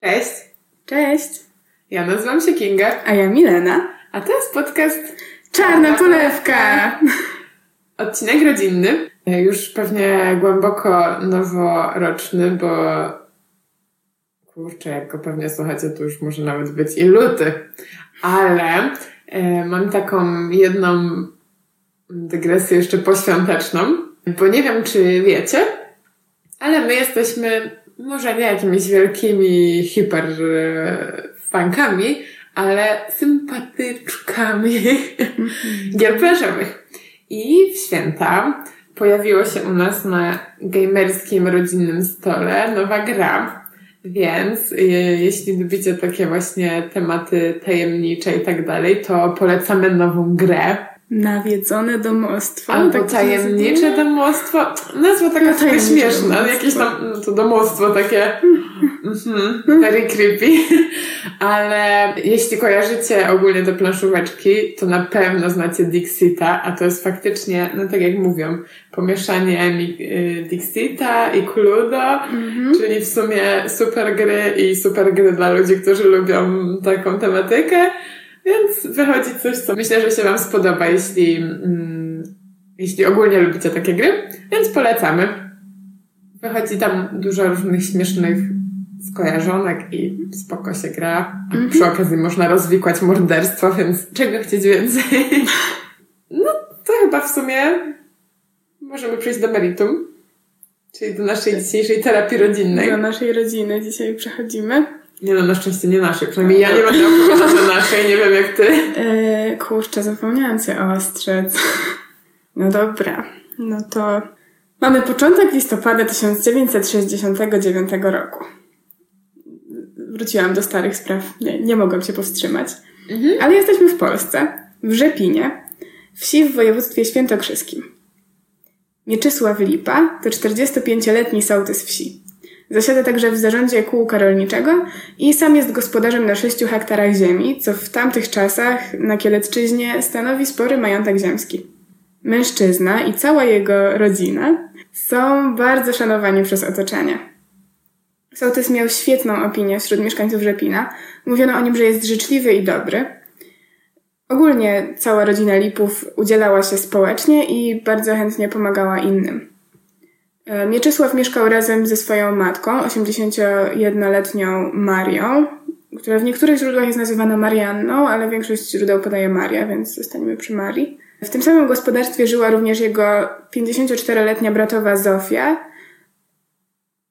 Cześć, Cześć, ja nazywam się Kinga, a ja Milena. a to jest podcast Czarna polewka! Odcinek rodzinny, już pewnie głęboko noworoczny, bo kurczę, jak go pewnie słuchacie, to już może nawet być i luty. Ale e, mam taką jedną dygresję jeszcze poświąteczną, bo nie wiem, czy wiecie, ale my jesteśmy może nie jakimiś wielkimi hiper e, fankami, ale sympatyczkami gier planszowych. I w święta pojawiło się u nas na gamerskim rodzinnym stole nowa gra. Więc e, jeśli lubicie takie właśnie tematy tajemnicze i tak dalej, to polecamy nową grę. Nawiedzone domostwo. Albo tak tajemnicze domostwo. Nazwa taka No, trochę śmieszna. domostwo. Jakieś tam no, to domostwo takie mhm, very creepy. Ale jeśli kojarzycie ogólnie te planszóweczki, to na pewno znacie Dixita, a to jest faktycznie, no tak jak mówią, pomieszanie mi- y, Dixita i Cluedo, Mhm. czyli w sumie super gry i super gry dla ludzi, którzy lubią taką tematykę. Więc wychodzi coś, co myślę, że się Wam spodoba, jeśli, mm, jeśli ogólnie lubicie takie gry. Więc polecamy. Wychodzi tam dużo różnych śmiesznych skojarzonek i spoko się gra. A przy okazji można rozwikłać morderstwo, więc czego chcieć więcej? No to chyba w sumie możemy przejść do meritum. Czyli do naszej dzisiejszej terapii rodzinnej. Do naszej rodziny dzisiaj przechodzimy. Nie no, na szczęście nie naszej. Przynajmniej ja nie będę opowiadać o naszej, nie wiem jak ty. Eee, kurczę, zapomniałam się ostrzec. No dobra, no to mamy początek listopada 1969 roku. Wróciłam do starych spraw, nie, nie mogłam się powstrzymać. Ale jesteśmy w Polsce, w Rzepinie, wsi w województwie świętokrzyskim. Mieczysław Lipa to 45-letni sołtys wsi. Zasiada także w zarządzie kółka rolniczego i sam jest gospodarzem na 6 hektarach ziemi, co w tamtych czasach na Kielecczyźnie stanowi spory majątek ziemski. Mężczyzna i cała jego rodzina są bardzo szanowani przez otoczenie. Sołtys miał świetną opinię wśród mieszkańców Rzepina. Mówiono o nim, że jest życzliwy i dobry. Ogólnie cała rodzina Lipów udzielała się społecznie i bardzo chętnie pomagała innym. E, Mieczysław mieszkał razem ze swoją matką, 81-letnią Marią, która w niektórych źródłach jest nazywana Marianną, ale większość źródeł podaje Maria, więc zostaniemy przy Marii. W tym samym gospodarstwie żyła również jego 54-letnia bratowa Zofia.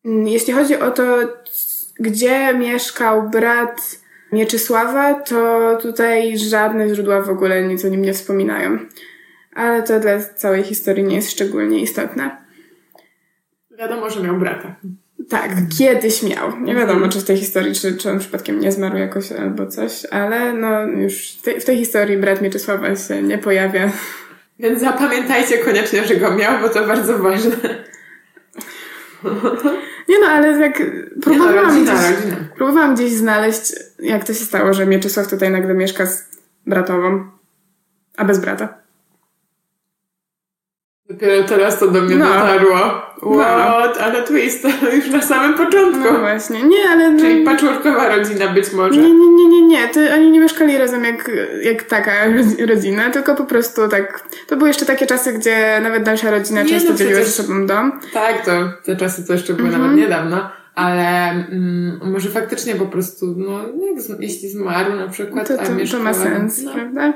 Mm, Jeśli chodzi o to, gdzie mieszkał brat Mieczysława, to tutaj żadne źródła w ogóle nic o nim nie wspominają. Ale to dla całej historii nie jest szczególnie istotne. Wiadomo, że miał brata. Tak, kiedyś miał. Nie wiadomo, czy w tej historii, czy, czy on przypadkiem nie zmarł jakoś albo coś, ale no już w tej, w tej historii brat Mieczysława się nie pojawia. Więc zapamiętajcie koniecznie, że go miał, bo to bardzo ważne. Nie no, ale jak Nie no, próbowałam, rodzina, gdzieś, rodzina. próbowałam gdzieś znaleźć, jak to się stało, że Mieczysław tutaj nagle mieszka z bratową, a bez brata. Dopiero teraz to do mnie No. dotarło. What? Ale twist, już na samym początku. No właśnie, nie, ale... no- Czyli patchworkowa rodzina być może. Nie, nie, nie, nie, nie. To oni nie mieszkali razem jak, jak taka rodzi- rodzina, tylko po prostu tak. To były jeszcze takie czasy, gdzie nawet dalsza rodzina Nie, często no dzieliła przecież- ze sobą dom. Tak, to te czasy to jeszcze były Mhm. nawet niedawno. Ale mm, może faktycznie po prostu, no, jak jeśli zmarł na przykład, To, a to, to ma sens, no. prawda?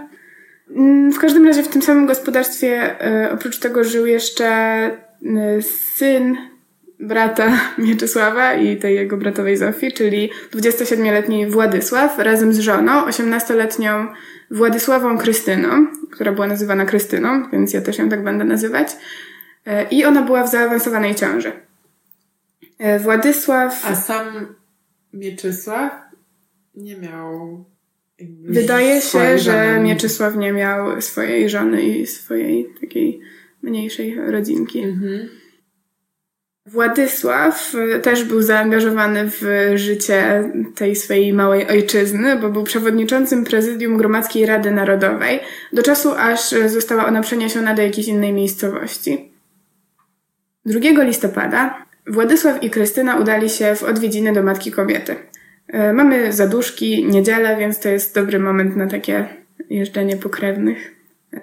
Mm, W każdym razie w tym samym gospodarstwie e, oprócz tego żył jeszcze e, syn brata Mieczysława i tej jego bratowej Zofii, czyli 27-letni Władysław razem z żoną, 18-letnią Władysławą Krystyną, która była nazywana Krystyną, więc ja też ją tak będę nazywać. E, I ona była w zaawansowanej ciąży. Władysław... A sam Mieczysław nie miał... Wydaje się, że żony. Mieczysław nie miał swojej żony i swojej takiej mniejszej rodzinki. Mhm. Władysław y, też był zaangażowany w życie tej swojej małej ojczyzny, bo był przewodniczącym prezydium Gromadzkiej Rady Narodowej do czasu, aż została ona przeniesiona do jakiejś innej miejscowości. 2 listopada Władysław i Krystyna udali się w odwiedziny do matki kobiety. E, mamy zaduszki, niedzielę, więc to jest dobry moment na takie jeżdżenie pokrewnych.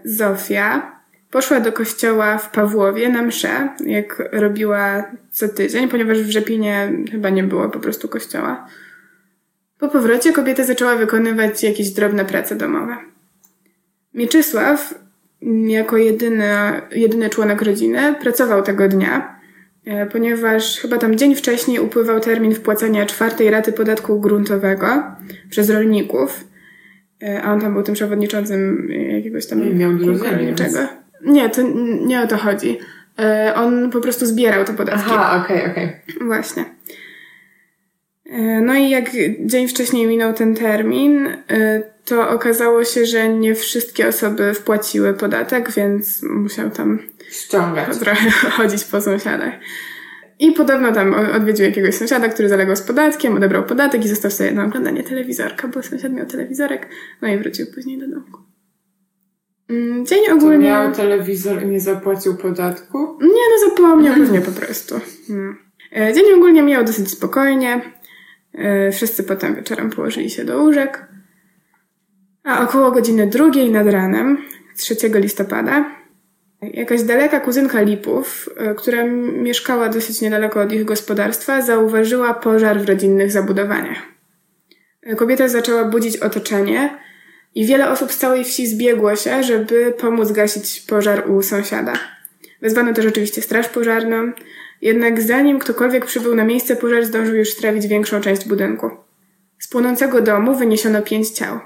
Zofia poszła do kościoła w Pawłowie na mszę, jak robiła co tydzień, ponieważ w Rzepinie chyba nie było po prostu kościoła. Po powrocie kobieta zaczęła wykonywać jakieś drobne prace domowe. Mieczysław, jako jedyny, jedyny członek rodziny, pracował tego dnia, ponieważ chyba tam dzień wcześniej upływał termin wpłacania czwartej raty podatku gruntowego przez rolników, e, a on tam był tym przewodniczącym jakiegoś tam miał rolniczego. Nie, to nie o to chodzi. E, on po prostu zbierał te podatki. Aha, okej, okay, okej. Okay. Właśnie. No i jak dzień wcześniej minął ten termin, to okazało się, że nie wszystkie osoby wpłaciły podatek, więc musiał tam ściągać. Trochę chodzić po sąsiadach. I podobno tam odwiedził jakiegoś sąsiada, który zalegał z podatkiem, odebrał podatek i został sobie na oglądanie telewizorka, bo sąsiad miał telewizorek, no i wrócił później do domku. Mm, dzień ogólnie... To miał telewizor i nie zapłacił podatku? Nie, no zapomniał pewnie po prostu. No. E, dzień ogólnie miał dosyć spokojnie. E, wszyscy potem wieczorem położyli się do łóżek. A około godziny drugiej nad ranem, 3 listopada, jakaś daleka kuzynka Lipów, e, która mieszkała dosyć niedaleko od ich gospodarstwa, zauważyła pożar w rodzinnych zabudowaniach. E, kobieta zaczęła budzić otoczenie i wiele osób z całej wsi zbiegło się, żeby pomóc gasić pożar u sąsiada. Wezwano też oczywiście straż pożarną, jednak zanim ktokolwiek przybył na miejsce, pożar zdążył już strawić większą część budynku. Z płonącego domu wyniesiono pięć ciał.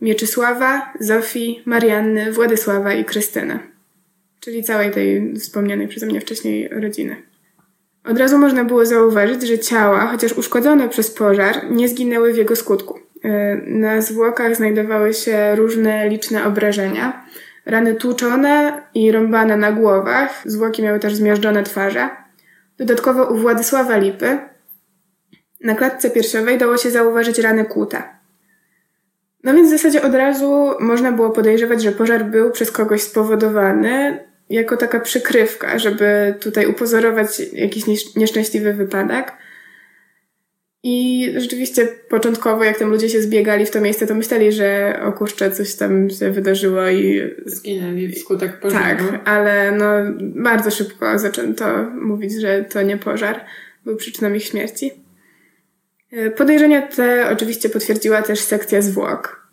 Mieczysława, Zofii, Marianny, Władysława i Krystyny. Czyli całej tej wspomnianej przeze mnie wcześniej rodziny. Od razu można było zauważyć, że ciała, chociaż uszkodzone przez pożar, nie zginęły w jego skutku. E, na zwłokach znajdowały się różne liczne obrażenia, rany tłuczone i rąbane na głowach, zwłoki miały też zmiażdżone twarze. Dodatkowo u Władysława Lipy na klatce piersiowej dało się zauważyć rany kłute. No więc w zasadzie od razu można było podejrzewać, że pożar był przez kogoś spowodowany jako taka przykrywka, żeby tutaj upozorować jakiś nieszczęśliwy wypadek. I rzeczywiście początkowo, jak tam ludzie się zbiegali w to miejsce, to myśleli, że o kurczę, coś tam się wydarzyło i... Zginęli wskutek pożaru. Tak, ale no bardzo szybko zaczęto mówić, że to nie pożar był przyczyną ich śmierci. E, podejrzenia te oczywiście potwierdziła też sekcja zwłok.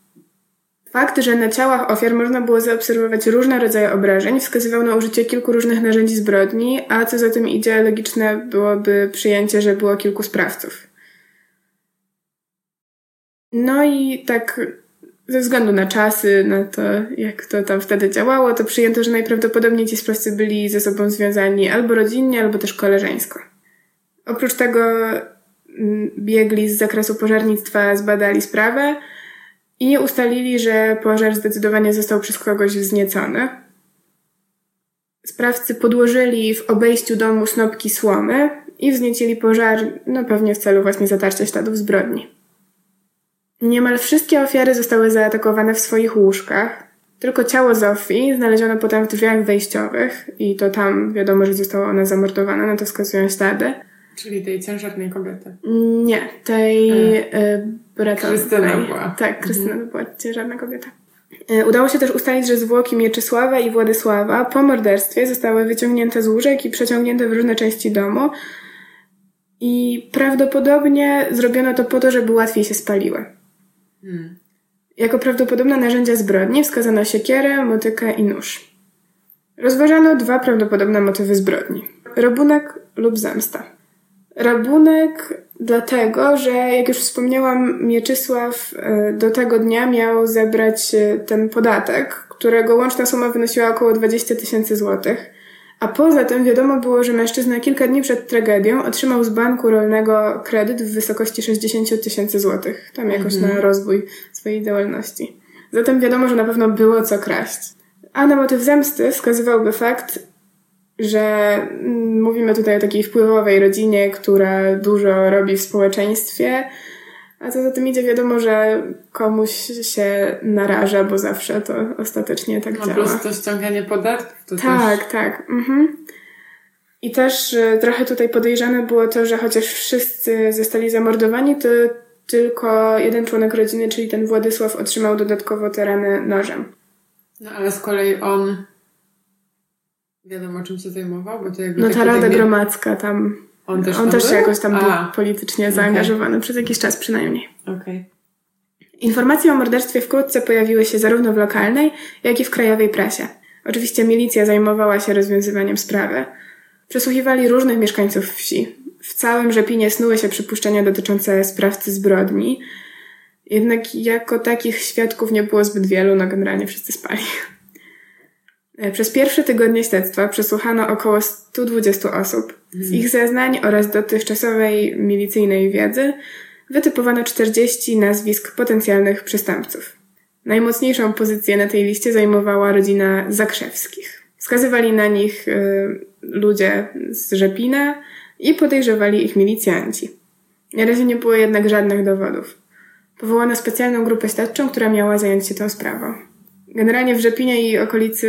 Fakt, że na ciałach ofiar można było zaobserwować różne rodzaje obrażeń, wskazywał na użycie kilku różnych narzędzi zbrodni, a co za tym idzie, logiczne byłoby przyjęcie, że było kilku sprawców. No i tak ze względu na czasy, na to, jak to tam wtedy działało, to przyjęto, że najprawdopodobniej ci sprawcy byli ze sobą związani albo rodzinnie, albo też koleżeńsko. Oprócz tego mm, biegli z zakresu pożarnictwa zbadali sprawę i ustalili, że pożar zdecydowanie został przez kogoś wzniecony. Sprawcy podłożyli w obejściu domu snopki słomy i wzniecili pożar, no pewnie w celu właśnie zatarcia śladów zbrodni. Niemal wszystkie ofiary zostały zaatakowane w swoich łóżkach. Tylko ciało Zofii znaleziono potem w drzwiach wejściowych i to tam wiadomo, że została ona zamordowana, na to wskazują ślady. Czyli tej ciężarnej kobiety? Nie, tej e, Krystyna była. Tak, Krystyna mhm. była ciężarna kobieta. E, udało się też ustalić, że zwłoki Mieczysława i Władysława po morderstwie zostały wyciągnięte z łóżek i przeciągnięte w różne części domu. I prawdopodobnie zrobiono to po to, żeby łatwiej się spaliły. Hmm. Jako prawdopodobne narzędzia zbrodni wskazano siekierę, motykę i nóż. Rozważano dwa prawdopodobne motywy zbrodni. Rabunek lub zemsta. Rabunek dlatego, że jak już wspomniałam, Mieczysław e, do tego dnia miał zebrać e, ten podatek, którego łączna suma wynosiła około 20 tysięcy złotych. A poza tym wiadomo było, że mężczyzna kilka dni przed tragedią otrzymał z banku rolnego kredyt w wysokości 60 tysięcy złotych. Tam jakoś mhm. na rozwój swojej działalności. Zatem wiadomo, że na pewno było co kraść. A na motyw zemsty wskazywałby fakt, że mm, mówimy tutaj o takiej wpływowej rodzinie, która dużo robi w społeczeństwie, a co za tym idzie, wiadomo, że komuś się naraża, bo zawsze to ostatecznie tak no, działa. Po prostu ściąganie podatków to Tak, też... tak. Mhm. I też trochę tutaj podejrzane było to, że chociaż wszyscy zostali zamordowani, to tylko jeden członek rodziny, czyli ten Władysław, otrzymał dodatkowo te rany nożem. No ale z kolei on wiadomo czym się zajmował, bo to jakby No ta Rada Gromadzka tam, on też, on tam też był? jakoś tam A, był politycznie zaangażowany, przez jakiś czas przynajmniej. Okej. Informacje o morderstwie wkrótce pojawiły się zarówno w lokalnej, jak i w krajowej prasie. Oczywiście milicja zajmowała się rozwiązywaniem sprawy. Przesłuchiwali różnych mieszkańców wsi. W całym Rzepinie snuły się przypuszczenia dotyczące sprawcy zbrodni. Jednak jako takich świadków nie było zbyt wielu, no generalnie wszyscy spali. E, Przez pierwsze tygodnie śledztwa przesłuchano około 120 osób. Z ich zeznań oraz dotychczasowej milicyjnej wiedzy wytypowano 40 nazwisk potencjalnych przestępców. Najmocniejszą pozycję na tej liście zajmowała rodzina Zakrzewskich. Wskazywali na nich y, ludzie z Rzepina i podejrzewali ich milicjanci. Na razie nie było jednak żadnych dowodów. Powołano specjalną grupę śledczą, która miała zająć się tą sprawą. Generalnie w Rzepinie i okolicy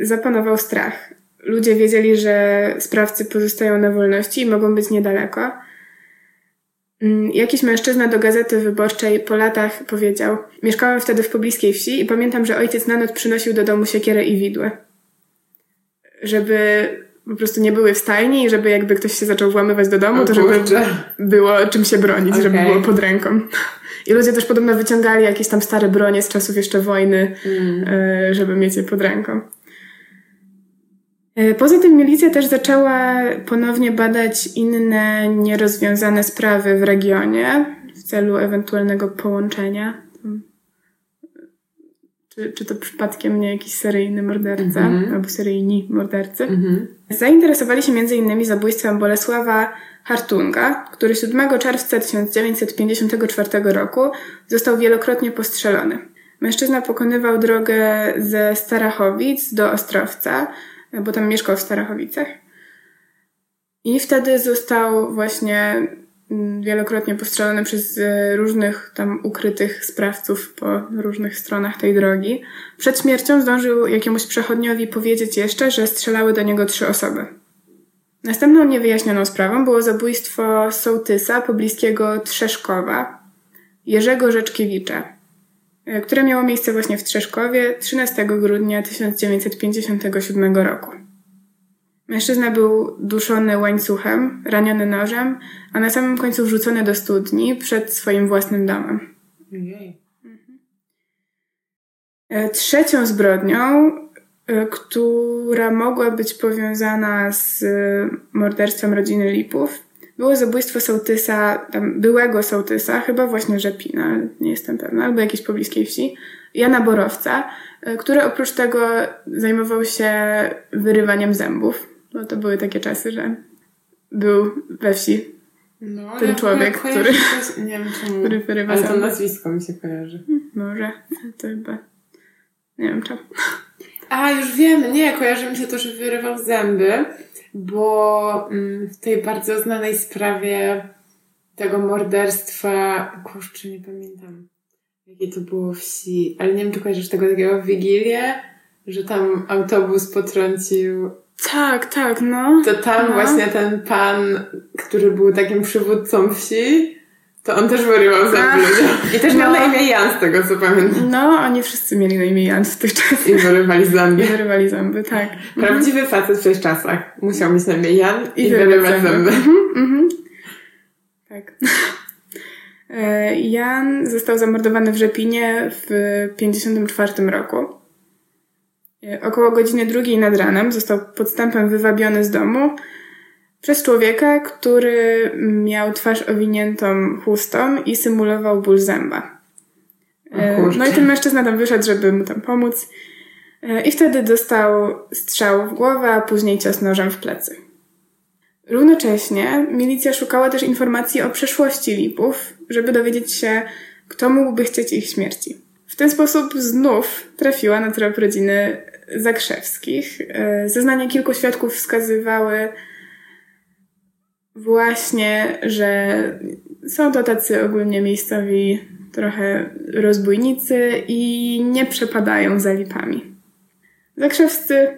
zapanował strach. Ludzie wiedzieli, że sprawcy pozostają na wolności i mogą być niedaleko. Mm, Jakiś mężczyzna do gazety wyborczej po latach powiedział: Mieszkałem wtedy w pobliskiej wsi i pamiętam, że ojciec na noc przynosił do domu siekierę i widły. Żeby po prostu nie były w stajni i żeby jakby ktoś się zaczął włamywać do domu, to żeby było czym się bronić, żeby Okej. było pod ręką. I ludzie też podobno wyciągali jakieś tam stare bronie z czasów jeszcze wojny, e, żeby mieć je pod ręką. E, Poza tym milicja też zaczęła ponownie badać inne nierozwiązane sprawy w regionie w celu ewentualnego połączenia. Czy, czy to przypadkiem nie jakiś seryjny morderca albo seryjni mordercy? Mhm. Zainteresowali się m.in. zabójstwem Bolesława Hartunga, który 7 czerwca 1954 roku został wielokrotnie postrzelony. Mężczyzna pokonywał drogę ze Starachowic do Ostrowca, bo tam mieszkał w Starachowicach. I wtedy został właśnie wielokrotnie postrzelony przez e, różnych tam ukrytych sprawców po różnych stronach tej drogi. Przed śmiercią zdążył jakiemuś przechodniowi powiedzieć jeszcze, że strzelały do niego trzy osoby. Następną niewyjaśnioną sprawą było zabójstwo sołtysa pobliskiego Trzeszkowa, Jerzego Rzeczkiewicza, e, które miało miejsce właśnie w Trzeszkowie 13 grudnia 1957 roku. Mężczyzna był duszony łańcuchem, raniony nożem, a na samym końcu wrzucony do studni przed swoim własnym domem. Ojej. E, Trzecią zbrodnią, e, która mogła być powiązana z e, morderstwem rodziny Lipów, było zabójstwo sołtysa, byłego sołtysa, chyba właśnie Rzepina, nie jestem pewna, albo jakiejś pobliskiej wsi, Jana Borowca, który oprócz tego zajmował się wyrywaniem zębów. No to były takie czasy, że był we wsi, No, Ten ja człowiek, który- coś- Nie wiem czemu. który wyrywa Ale to zęby. nazwisko mi się kojarzy. Może, to chyba, nie wiem czemu. A, już wiem, nie, kojarzy mi się to, że wyrywał zęby, bo mm, w tej bardzo znanej sprawie tego morderstwa, kurczę, nie pamiętam, jakie to było wsi, ale nie wiem, czy kojarzysz tego takiego Wigilię, że tam autobus potrącił, Tak, tak, no. to tam no. właśnie ten pan, który był takim przywódcą wsi, to on też wyrywał zęby A. ludziom. I też miał No. na imię Jan, z tego co pamiętam. No, oni wszyscy mieli na imię Jan w tych czasach. I wyrywali I zęby. wyrywali zęby, tak. Prawdziwy facet w tych czasach. Musiał mieć na imię Jan i, I wyrywać wyrywać zęby. Mhm, mhm. Tak. E, Jan został zamordowany w Rzepinie w 1954 roku. E, Około godziny drugiej nad ranem został podstępem wywabiony z domu przez człowieka, który miał twarz owiniętą chustą i symulował ból zęba. E. No i ten mężczyzna tam wyszedł, żeby mu tam pomóc. E, I wtedy dostał strzał w głowę, a później cios nożem w plecy. Równocześnie milicja szukała też informacji o przeszłości Lipów, żeby dowiedzieć się, kto mógłby chcieć ich śmierci. Ten sposób znów trafiła na trop rodziny Zakrzewskich. E, Zeznania kilku świadków wskazywały właśnie, że są to tacy ogólnie miejscowi trochę rozbójnicy i nie przepadają za lipami. Zakrzewscy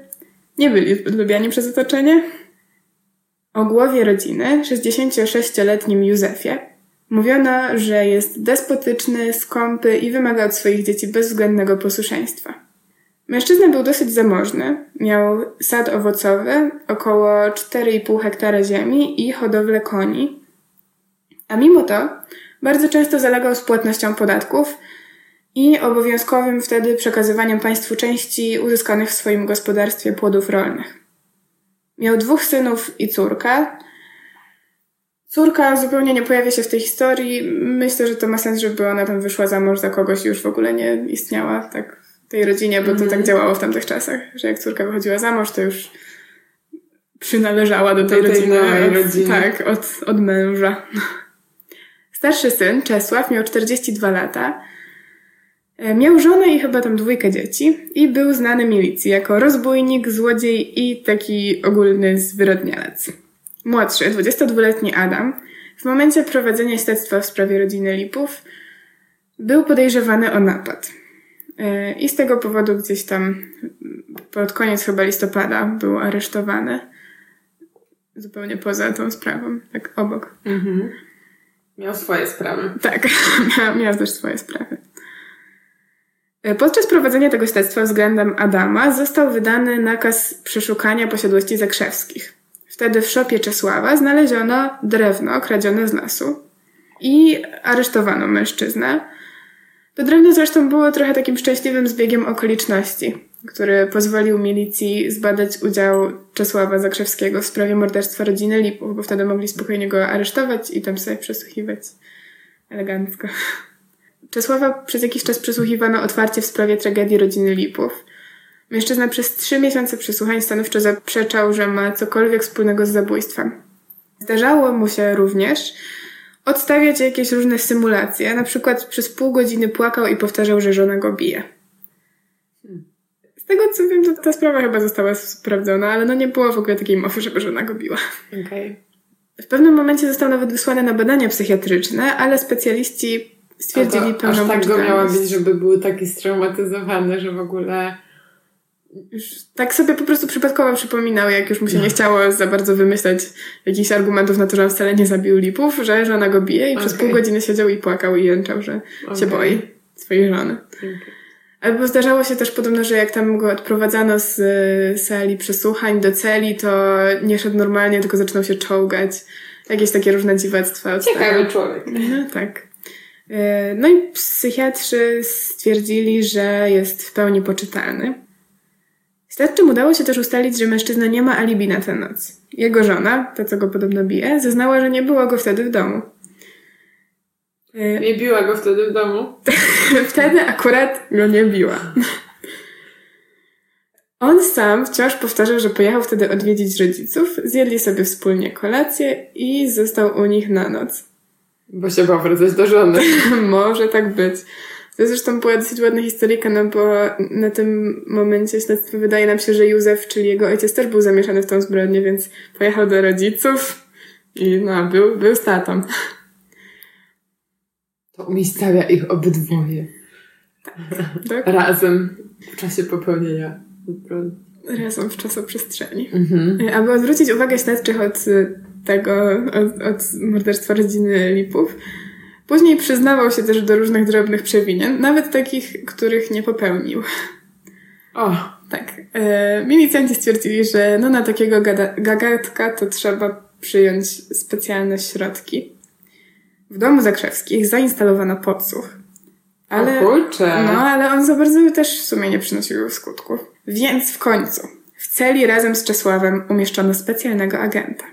nie byli zbyt lubiani przez otoczenie. O głowie rodziny, 66-letnim Józefie, Mówiono, że jest despotyczny, skąpy i wymaga od swoich dzieci bezwzględnego posłuszeństwa. Mężczyzna był dosyć zamożny, miał sad owocowy, około 4,5 hektara ziemi i hodowlę koni. A mimo to bardzo często zalegał z płatnością podatków i obowiązkowym wtedy przekazywaniem państwu części uzyskanych w swoim gospodarstwie płodów rolnych. Miał dwóch synów i córkę, Córka zupełnie nie pojawia się w tej historii. Myślę, że to ma sens, żeby ona tam wyszła za mąż za kogoś i już w ogóle nie istniała tak w tej rodzinie, bo to tak działało w tamtych czasach, że jak córka wychodziła za mąż, to już przynależała do tej, do tej rodziny. rodziny. Tak, od, od męża. Starszy syn, Czesław, miał 42 lata. E, miał żonę i chyba tam dwójkę dzieci i był znany milicji jako rozbójnik, złodziej i taki ogólny zwyrodnialec. Młodszy, 22-letni Adam, w momencie prowadzenia śledztwa w sprawie rodziny Lipów, był podejrzewany o napad. E, I z tego powodu gdzieś tam pod koniec chyba listopada był aresztowany. Zupełnie poza tą sprawą, tak obok. Mhm. Miał swoje sprawy. Tak, miał, miał też swoje sprawy. E, podczas prowadzenia tego śledztwa względem Adama został wydany nakaz przeszukania posiadłości zakrzewskich. Wtedy w szopie Czesława znaleziono drewno kradzione z lasu i aresztowano mężczyznę. To drewno zresztą było trochę takim szczęśliwym zbiegiem okoliczności, który pozwolił milicji zbadać udział Czesława Zakrzewskiego w sprawie morderstwa rodziny Lipów, bo wtedy mogli spokojnie go aresztować i tam sobie przesłuchiwać elegancko. Czesława przez jakiś czas przesłuchiwano otwarcie w sprawie tragedii rodziny Lipów. Mężczyzna przez trzy miesiące przesłuchań stanowczo zaprzeczał, że ma cokolwiek wspólnego z zabójstwem. Zdarzało mu się również odstawiać jakieś różne symulacje. Na przykład przez pół godziny płakał i powtarzał, że żona go bije. Z tego co wiem, to ta sprawa chyba została sprawdzona, ale no nie było w ogóle takiej mowy, żeby żona go biła. Okay. W pewnym momencie został nawet wysłany na badania psychiatryczne, ale specjaliści stwierdzili pełną Aż tak go miała być, żeby był taki straumatyzowany, że w ogóle już tak sobie po prostu przypadkowo przypominał, jak już mu się nie chciało za bardzo wymyślać jakichś argumentów na to, że on wcale nie zabił lipów, że żona go bije i okay. przez pół godziny siedział i płakał i jęczał, że okay. się boi swojej żony. Okay. Albo zdarzało się też podobno, że jak tam go odprowadzano z sali przesłuchań do celi, to nie szedł normalnie, tylko zaczynał się czołgać. Jakieś takie różne dziwactwa. Ciekawy człowiek. No tak. E, no i psychiatrzy stwierdzili, że jest w pełni poczytalny. Śledczym udało się też ustalić, że mężczyzna nie ma alibi na tę noc. Jego żona, ta co go podobno bije, zeznała, że nie było go wtedy w domu. E, nie biła go wtedy w domu? wtedy akurat go nie biła. On sam wciąż powtarzał, że pojechał wtedy odwiedzić rodziców, zjedli sobie wspólnie kolację i został u nich na noc. Bo się bał wracać do żony. Może tak być. To zresztą była dosyć ładna historyjka, no bo na tym momencie śledztwo wydaje nam się, że Józef, czyli jego ojciec, też był zamieszany w tą zbrodnię, więc pojechał do rodziców i no, był, był z tatą. To umiejscawia ich obydwoje. Tak? Razem w czasie popełnienia Razem w czasoprzestrzeni. Mhm. Aby odwrócić uwagę śledczych od tego, od, od morderstwa rodziny Lipów, Później przyznawał się też do różnych drobnych przewinień, nawet takich, których nie popełnił. O. Tak. E, milicjanci stwierdzili, że no na takiego gada- gagatka to trzeba przyjąć specjalne środki. W domu Zakrzewskich zainstalowano podsłuch. Ale, o kurczę. No, ale on za bardzo też w sumie nie przynosił skutków. Więc w końcu w celi razem z Czesławem umieszczono specjalnego agenta.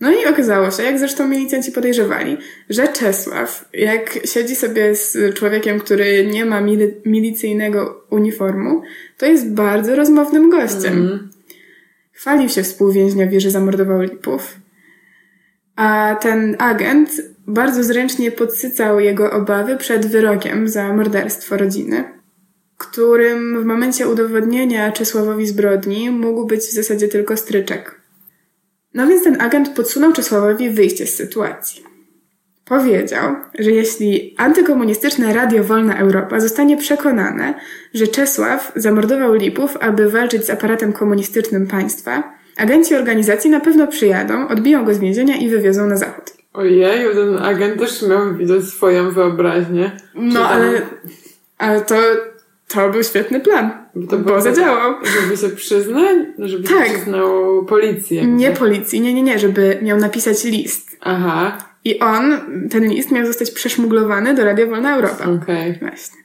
No i okazało się, jak zresztą milicjanci podejrzewali, że Czesław, jak siedzi sobie z człowiekiem, który nie ma mili milicyjnego uniformu, to jest bardzo rozmownym gościem. Mm. Chwalił się współwięźniowi, że zamordował Lipów. A ten agent bardzo zręcznie podsycał jego obawy przed wyrokiem za morderstwo rodziny, którym w momencie udowodnienia Czesławowi zbrodni mógł być w zasadzie tylko stryczek. No więc ten agent podsunął Czesławowi wyjście z sytuacji. Powiedział, że jeśli antykomunistyczne Radio Wolna Europa zostanie przekonane, że Czesław zamordował Lipów, aby walczyć z aparatem komunistycznym państwa, agenci organizacji na pewno przyjadą, odbiją go z więzienia i wywiozą na zachód. Ojeju, ten agent też miał widać swoją wyobraźnię. No, ale, ale to, to był świetny plan, To bo było- zadziałał. Żeby się przyznać? Żeby Tak. się przyznał policji. jakby. Nie policji, nie, nie, nie, żeby miał napisać list. Aha, I on, ten list miał zostać przeszmuglowany do Radia Wolna Europa. okej. Właśnie.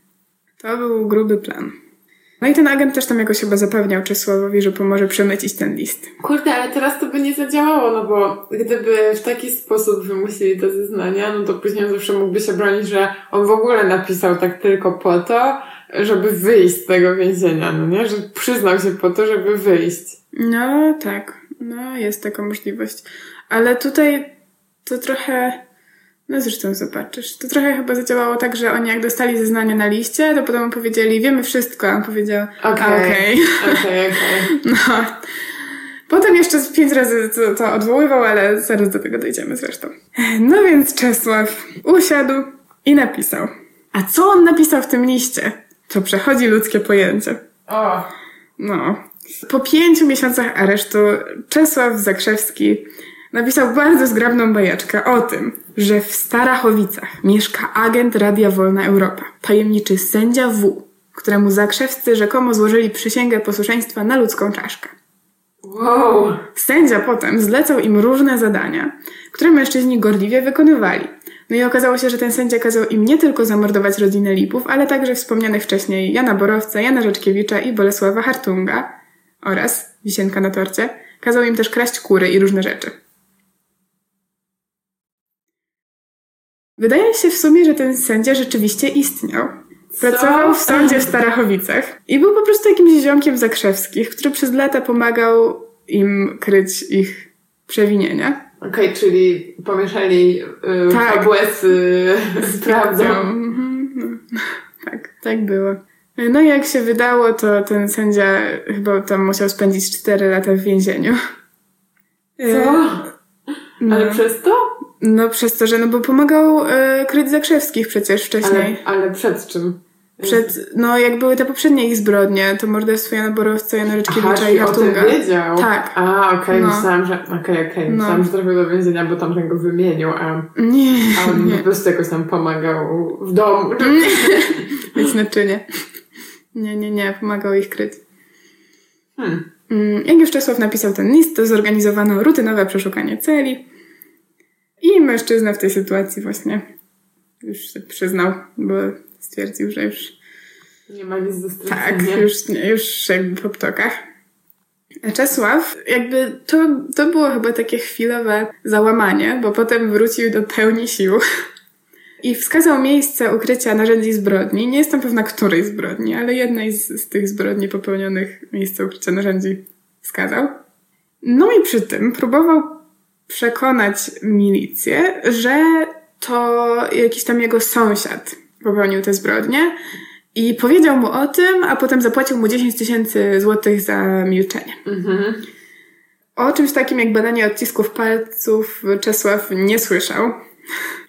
To był gruby plan. No i ten agent też tam jakoś chyba zapewniał Czesławowi, że pomoże przemycić ten list. Kurde, ale teraz to by nie zadziałało, no bo gdyby w taki sposób wymusili te zeznania, no to później on zawsze mógłby się bronić, że on w ogóle napisał tak tylko po to, żeby wyjść z tego więzienia, no nie? Że przyznał się po to, żeby wyjść. No tak, no jest taka możliwość. Ale tutaj to trochę, no zresztą zobaczysz, to trochę chyba zadziałało tak, że oni jak dostali zeznania na liście, to potem powiedzieli, wiemy wszystko, a on powiedział, Okej. okej. Okej. No. Potem jeszcze pięć razy to, to odwoływał, ale zaraz do tego dojdziemy zresztą. No więc Czesław usiadł i napisał. A co on napisał w tym liście? To przechodzi ludzkie pojęcie. O, No. Po pięciu miesiącach aresztu Czesław Zakrzewski napisał bardzo zgrabną bajeczkę o tym, że w Starachowicach mieszka agent Radia Wolna Europa, tajemniczy sędzia W, któremu Zakrzewscy rzekomo złożyli przysięgę posłuszeństwa na ludzką czaszkę. wow. Sędzia potem zlecał im różne zadania, które mężczyźni gorliwie wykonywali. No i okazało się, że ten sędzia kazał im nie tylko zamordować rodzinę Lipów, ale także wspomnianych wcześniej Jana Borowca, Jana Rzeczkiewicza i Bolesława Hartunga oraz, wisienka na torcie, kazał im też kraść kury i różne rzeczy. Wydaje się w sumie, że ten sędzia rzeczywiście istniał. Pracował w sądzie w Starachowicach i był po prostu jakimś ziomkiem Zakrzewskich, który przez lata pomagał im kryć ich przewinienia. Okej, czyli pomieszali y, Tak. fabułę z, z prawdą. Mhm, no. Tak, tak było. No i jak się wydało, to ten sędzia chyba tam musiał spędzić 4 lata w więzieniu. Co? No, Ale przez to? no przez to, że no bo pomagał e, kryć Zakrzewskich przecież wcześniej. Ale, ale przed czym? Przed, no jak były te poprzednie ich zbrodnie, to morderstwo Jana Borowca, Jana Ryczkiewicza i Hartunga. wiedział. Tak. A, okej, No. myślałam, że... Okej, okej. No. Myślałam, że trafił do więzienia, bo tamten go wymienił, a, Nie, a on nie. po prostu jakoś tam pomagał w domu. Mieć naczynie. Nie, nie, nie, pomagał ich kryć. Hmm. Mm, Jak już Czesław napisał ten list, to zorganizowano rutynowe przeszukanie celi. I mężczyzna w tej sytuacji właśnie już się przyznał, bo stwierdził, że już Nie ma nic do stracenia. tak, już, nie, już jakby po ptokach. Czesław, jakby to, to było chyba takie chwilowe załamanie, bo potem wrócił do pełni sił i wskazał miejsce ukrycia narzędzi zbrodni. Nie jestem pewna, której zbrodni, ale jednej z, z tych zbrodni popełnionych miejsce ukrycia narzędzi wskazał. No i przy tym próbował przekonać milicję, że to jakiś tam jego sąsiad popełnił te zbrodnie i powiedział mu o tym, a potem zapłacił mu 10 tysięcy złotych za milczenie. Mhm. O czymś takim jak badanie odcisków palców Czesław nie słyszał.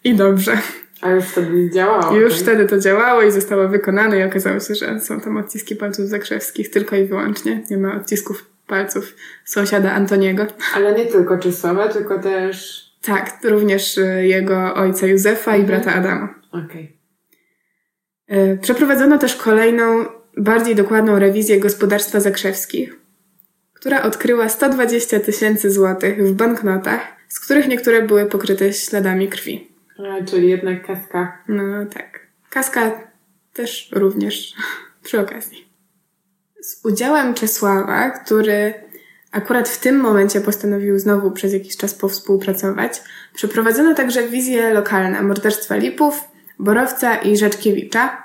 I dobrze. A już wtedy działało. Już okej. wtedy to działało i zostało wykonane i okazało się, że są tam odciski palców zakrzewskich tylko i wyłącznie. Nie ma odcisków palców sąsiada Antoniego. Ale nie tylko Czesława, tylko też... Tak, również y, jego ojca Józefa i brata Adama. Okej. Y, Przeprowadzono też kolejną, bardziej dokładną rewizję gospodarstwa Zakrzewskich, która odkryła 120 tysięcy złotych w banknotach, z których niektóre były pokryte śladami krwi. A, Czyli jednak kaska. No tak. Kaska też również przy okazji. Z udziałem Czesława, który akurat w tym momencie postanowił znowu przez jakiś czas powspółpracować, przeprowadzono także wizje lokalne morderstwa Lipów, Borowca i Rzeczkiewicza,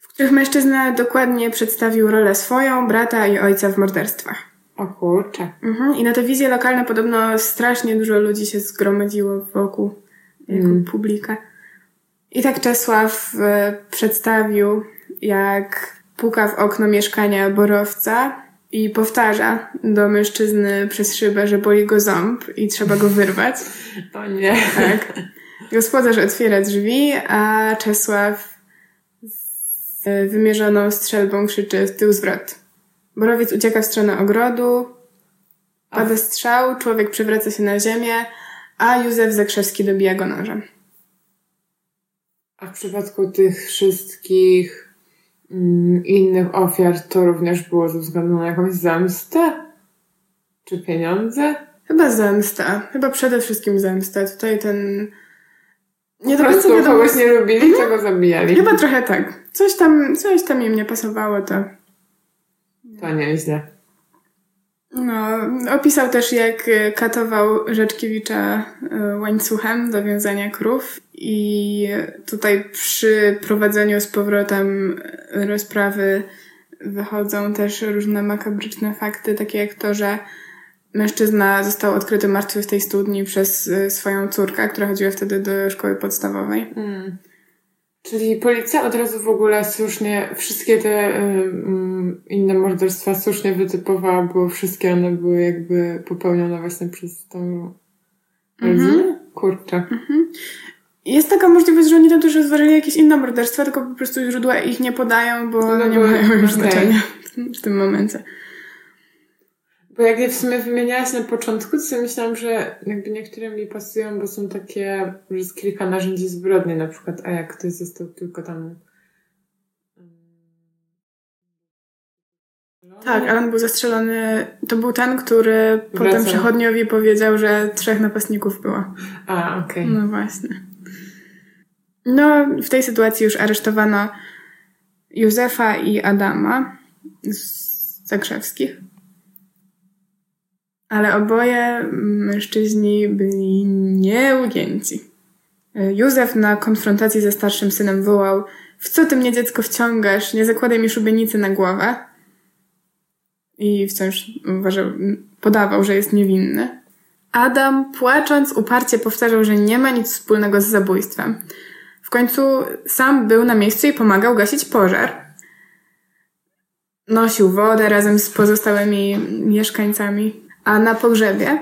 w których mężczyzna dokładnie przedstawił rolę swoją, brata i ojca w morderstwach. O kurczę. Mhm. I na te wizje lokalne podobno strasznie dużo ludzi się zgromadziło wokół jako Mm. publika. I tak Czesław e, przedstawił, jak puka w okno mieszkania Borowca i powtarza do mężczyzny przez szybę, że boli go ząb i trzeba go wyrwać. O nie. Tak. Gospodarz otwiera drzwi, a Czesław z wymierzoną strzelbą krzyczy w tył zwrot. Borowiec ucieka w stronę ogrodu, pada strzał, człowiek przewraca się na ziemię, a Józef Zakrzewski dobija go nożem. A w przypadku tych wszystkich mm, innych ofiar to również było ze względu na jakąś zemstę? Czy pieniądze? Chyba zemsta. Chyba przede wszystkim zemsta. Tutaj ten... Nie prostu wiadomo... kogoś nie lubili, mhm. to go zabijali. Chyba trochę tak. Coś tam, coś tam im nie pasowało, to... To nieźle. No, opisał też, jak katował Rzeczkiewicza e, łańcuchem do wiązania krów i tutaj przy prowadzeniu z powrotem rozprawy wychodzą też różne makabryczne fakty, takie jak to, że mężczyzna został odkryty martwy w tej studni przez e, swoją córkę, która chodziła wtedy do szkoły podstawowej. Mm. Czyli policja od razu w ogóle słusznie, wszystkie te y, inne morderstwa słusznie wytypowała, bo wszystkie one były jakby popełnione właśnie przez tą rodzinę? Mhm. Kurczę. Mhm. Jest taka możliwość, że oni tam też rozważali jakieś inne morderstwa, tylko po prostu źródła ich nie podają, bo no, nie mają już znaczenia w tym momencie. Bo jak je w sumie wymieniałaś na początku, to myślałam, że jakby niektóre mi pasują, bo są takie, że jest kilka narzędzi zbrodni na przykład, a jak ktoś został tylko tam... Tak, Alan był zastrzelony. To był ten, który Wraca. potem przechodniowi powiedział, że trzech napastników było. A, okej. Okay. No właśnie. No, w tej sytuacji już aresztowano Józefa i Adama z Zakrzewskich. Ale oboje mężczyźni byli nieugięci. Józef na konfrontacji ze starszym synem wołał w co ty mnie dziecko wciągasz? Nie zakładaj mi szubienicy na głowę. I wciąż uważał, podawał, że jest niewinny. Adam, płacząc, uparcie powtarzał, że nie ma nic wspólnego z zabójstwem. W końcu sam był na miejscu i pomagał gasić pożar. Nosił wodę razem z pozostałymi mieszkańcami. A na pogrzebie?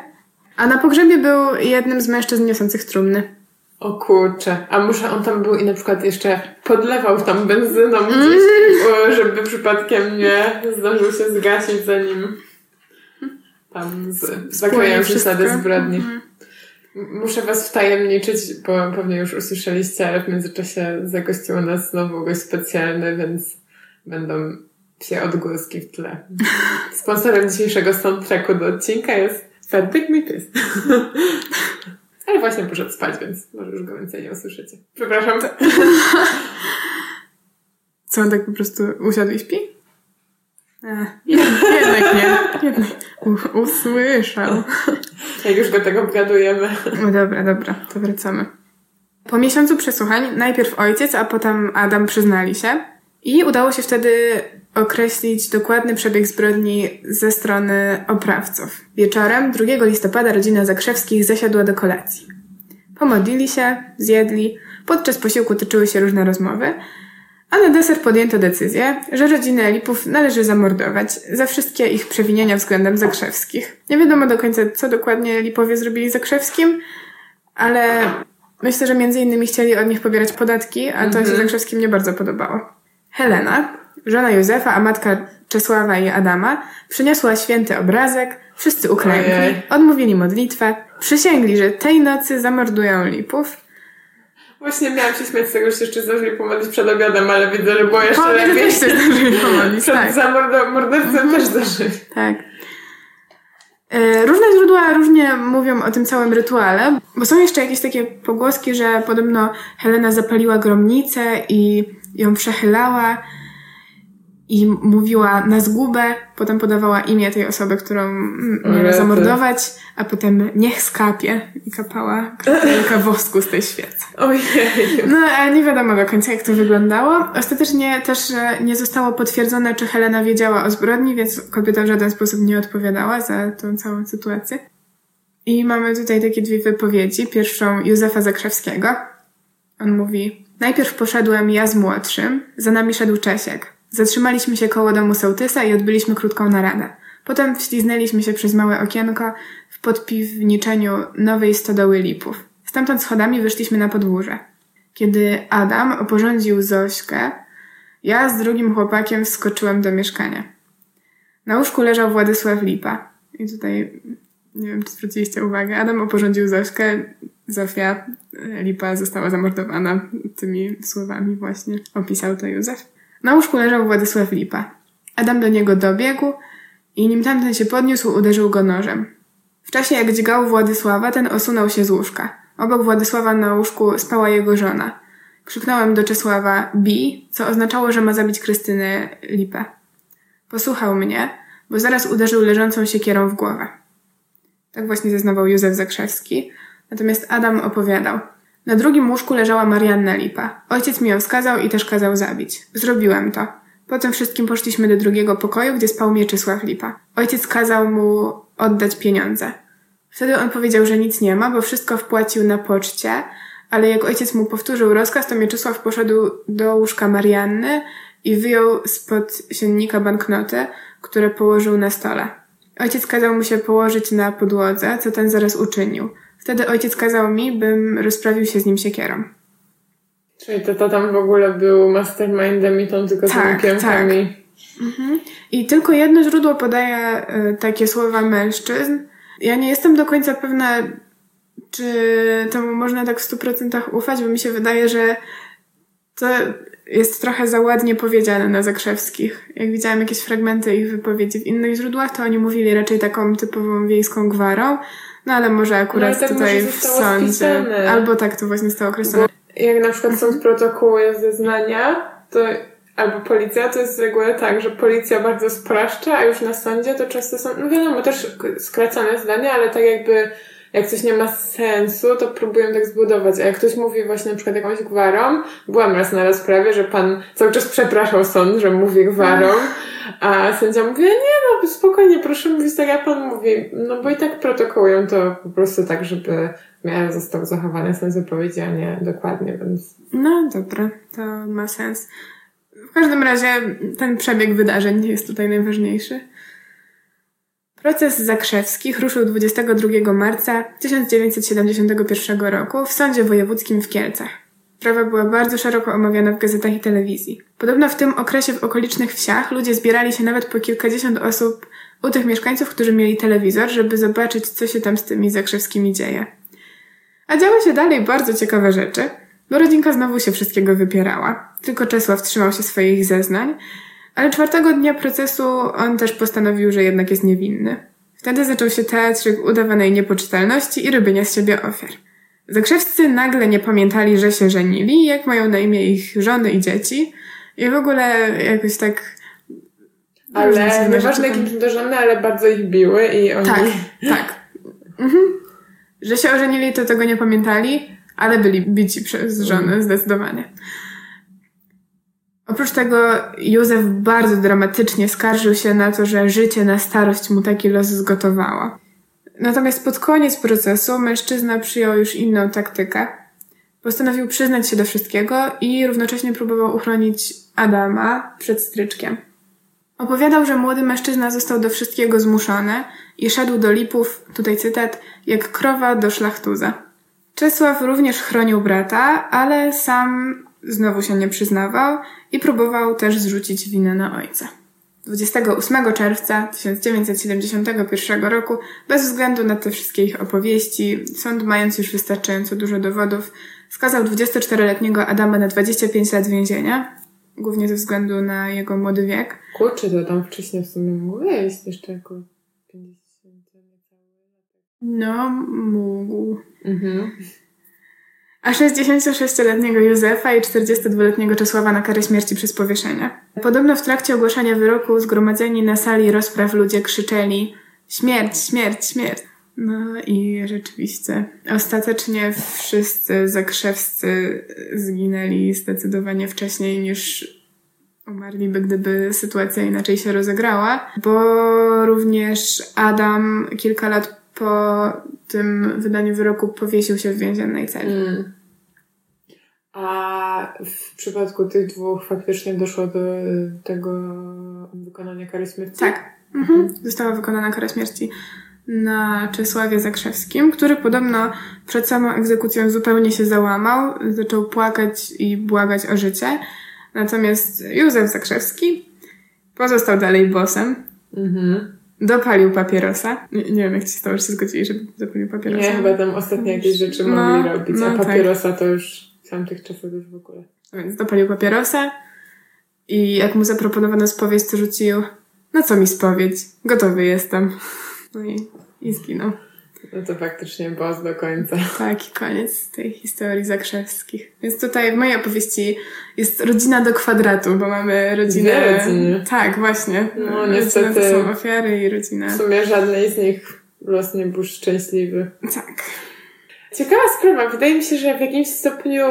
A na pogrzebie był jednym z mężczyzn niosących trumny. O kurczę, a może on tam był i na przykład jeszcze podlewał tam benzyną gdzieś, mm. żeby przypadkiem nie zdążył się zgasić zanim tam z, zakleją się ślady zbrodni. Mm. Muszę was wtajemniczyć, bo pewnie już usłyszeliście, ale w międzyczasie zagościł nas znowu gość specjalny, więc będą się odgłoski w tle. Sponsorem dzisiejszego soundtracku do odcinka jest Fedek Mipys. Ale właśnie poszedł spać, więc może już go więcej nie usłyszycie. Przepraszam. Co, on tak po prostu usiadł i śpi? Ech, jednak nie. Jednak usłyszał. Jak już go tego obgadujemy. No dobra, dobra, to wracamy. Po miesiącu przesłuchań najpierw ojciec, a potem Adam przyznali się i udało się wtedy określić dokładny przebieg zbrodni ze strony oprawców. Wieczorem 2 listopada rodzina Zakrzewskich zasiadła do kolacji. Pomodlili się, zjedli, podczas posiłku toczyły się różne rozmowy, a na deser podjęto decyzję, że rodzinę Lipów należy zamordować za wszystkie ich przewinienia względem Zakrzewskich. Nie wiadomo do końca, co dokładnie Lipowie zrobili Zakrzewskim, ale myślę, że między innymi chcieli od nich pobierać podatki, a to mm -hmm. się mhm. Zakrzewskim nie bardzo podobało. Helena, żona Józefa, a matka Czesława i Adama, przyniosła święty obrazek, wszyscy uklękli, odmówili modlitwę, przysięgli, że tej nocy zamordują Lipów. Właśnie miałam się śmiać z tego, że się jeszcze zdążyli pomodlić przed obiadem, ale widzę, że było jeszcze lepiej. też się zdążyli pomodlić, przed tak. mm też zdążyli. Tak. E, różne źródła różnie mówią o tym całym rytuale, bo są jeszcze jakieś takie pogłoski, że podobno Helena zapaliła gromnicę i ją przechylała i mówiła na zgubę, potem podawała imię tej osoby, którą miała zamordować, a potem niech skapie i kapała kropelkę wosku z tej świecy. Ojej. No, ale nie wiadomo do końca, jak to wyglądało. Ostatecznie też nie zostało potwierdzone, czy Helena wiedziała o zbrodni, więc kobieta w żaden sposób nie odpowiadała za tą całą sytuację. I mamy tutaj takie dwie wypowiedzi. Pierwszą Józefa Zakrzewskiego. On mówi, najpierw poszedłem ja z młodszym, za nami szedł Czesiek. Zatrzymaliśmy się koło domu sołtysa i odbyliśmy krótką naradę. Potem wśliznęliśmy się przez małe okienko w podpiwniczeniu nowej stodoły lipów. Stamtąd schodami wyszliśmy na podwórze. Kiedy Adam oporządził Zośkę, ja z drugim chłopakiem wskoczyłem do mieszkania. Na łóżku leżał Władysław Lipa. I tutaj Nie wiem, czy zwróciliście uwagę. Adam oporządził Zośkę. Zofia Lipa została zamordowana tymi słowami właśnie. Opisał to Józef. Na łóżku leżał Władysław Lipa. Adam do niego dobiegł i nim tamten się podniósł, uderzył go nożem. W czasie jak dźgał Władysława, ten osunął się z łóżka. Obok Władysława na łóżku spała jego żona. Krzyknąłem do Czesława bi, co oznaczało, że ma zabić Krystynę Lipę. Posłuchał mnie, bo zaraz uderzył leżącą siekierą w głowę. Tak właśnie zeznawał Józef Zakrzewski. Natomiast Adam opowiadał. Na drugim łóżku leżała Marianna Lipa. Ojciec mi ją wskazał i też kazał zabić. Zrobiłem to. Potem wszystkim poszliśmy do drugiego pokoju, gdzie spał Mieczysław Lipa. Ojciec kazał mu oddać pieniądze. Wtedy on powiedział, że nic nie ma, bo wszystko wpłacił na poczcie, ale jak ojciec mu powtórzył rozkaz, to Mieczysław poszedł do łóżka Marianny i wyjął spod siennika banknoty, które położył na stole. Ojciec kazał mu się położyć na podłodze, co ten zaraz uczynił. Wtedy ojciec kazał mi, bym rozprawił się z nim siekierą. Czyli to, to tam w ogóle był mastermindem i tą tylko tak, tymi Tak. Mhm. I tylko jedno źródło podaje y, takie słowa mężczyzn. Ja nie jestem do końca pewna, czy temu można tak w stu procentach ufać, bo mi się wydaje, że to jest trochę za ładnie powiedziane na Zakrzewskich. Jak widziałam jakieś fragmenty ich wypowiedzi w innych źródłach, to oni mówili raczej taką typową wiejską gwarą, no ale może akurat no, tak tutaj w sądzie. Spisane. Albo tak to właśnie zostało określone. Bo jak na przykład są protokoły zeznania, to albo policja, to jest z reguły tak, że policja bardzo spraszcza, a już na sądzie to często są, no wiadomo, też skracane zdania, ale tak jakby jak coś nie ma sensu, to próbują tak zbudować. A jak ktoś mówi właśnie na przykład jakąś gwarą, byłam raz na rozprawie, że pan cały czas przepraszał sąd, że mówi gwarą, a sędzia mówi, nie no, spokojnie, proszę mówić tak jak pan mówi. No bo i tak protokołują to po prostu tak, żeby w miarę został zachowany sens wypowiedzi, a nie dokładnie, więc... No dobra, to ma sens. W każdym razie ten przebieg wydarzeń jest tutaj najważniejszy. Proces Zakrzewskich ruszył 22 marca 1971 roku w Sądzie Wojewódzkim w Kielcach. Sprawa była bardzo szeroko omawiana w gazetach i telewizji. Podobno w tym okresie w okolicznych wsiach ludzie zbierali się nawet po kilkadziesiąt osób u tych mieszkańców, którzy mieli telewizor, żeby zobaczyć, co się tam z tymi Zakrzewskimi dzieje. A działy się dalej bardzo ciekawe rzeczy, bo rodzinka znowu się wszystkiego wypierała. Tylko Czesław trzymał się swoich zeznań, ale czwartego dnia procesu on też postanowił, że jednak jest niewinny. Wtedy zaczął się teatrzyk udawanej niepoczytalności i robienia z siebie ofiar. Zakrzewscy nagle nie pamiętali, że się żenili, jak mają na imię ich żony i dzieci. I w ogóle jakoś tak... Ale nieważne jakim są to żony, ale bardzo ich biły i oni... Tak, tak. Mhm. Że się ożenili, to tego nie pamiętali, ale byli bici przez żony, mhm. zdecydowanie. Oprócz tego Józef bardzo dramatycznie skarżył się na to, że życie na starość mu taki los zgotowało. Natomiast pod koniec procesu mężczyzna przyjął już inną taktykę. Postanowił przyznać się do wszystkiego i równocześnie próbował uchronić Adama przed stryczkiem. Opowiadał, że młody mężczyzna został do wszystkiego zmuszony i szedł do lipów, tutaj cytat, jak krowa do szlachtuza. Czesław również chronił brata, ale sam znowu się nie przyznawał i próbował też zrzucić winę na ojca. 28 czerwca 1971 roku, bez względu na te wszystkie ich opowieści, sąd, mając już wystarczająco dużo dowodów, skazał 24-letniego Adama na 25 lat więzienia, głównie ze względu na jego młody wiek. Kurczę, to tam wcześniej w sumie mógł wejść jeszcze jako 50 No, mógł. Mhm a 66-letniego Józefa i 42-letniego Czesława na karę śmierci przez powieszenie. Podobno w trakcie ogłaszania wyroku zgromadzeni na sali rozpraw ludzie krzyczeli śmierć, śmierć, śmierć. No i rzeczywiście ostatecznie wszyscy zakrzewscy zginęli zdecydowanie wcześniej niż umarliby, gdyby sytuacja inaczej się rozegrała, bo również Adam kilka lat po tym wydaniu wyroku powiesił się w więziennej celi. Mm. A w przypadku tych dwóch faktycznie doszło do tego wykonania kary śmierci? Tak. Mhm. mhm. Została wykonana kara śmierci na Czesławie Zakrzewskim, który podobno przed samą egzekucją zupełnie się załamał, zaczął płakać i błagać o życie. Natomiast Józef Zakrzewski pozostał dalej bosem. Mhm dopalił papierosa. Nie, nie wiem, jak ci stało, że się zgodzili, żeby dopalił papierosa. Nie, chyba tam ostatnio jakieś rzeczy No, mogli robić, a no tak. papierosa to już w tamtych czasach już w ogóle. Więc dopalił papierosa i jak mu zaproponowano spowiedź, to rzucił no co mi spowiedź? Gotowy jestem. No i, i zginął. No to faktycznie boss do końca. Taki koniec tej historii zakrzewskich. Więc tutaj w mojej opowieści jest rodzina do kwadratu, bo mamy rodzinę... Dwie rodziny. Tak, właśnie. No, niestety- To są ofiary i rodzina... W sumie żadnej z nich los nie był szczęśliwy. Tak. Ciekawa sprawa. Wydaje mi się, że w jakimś stopniu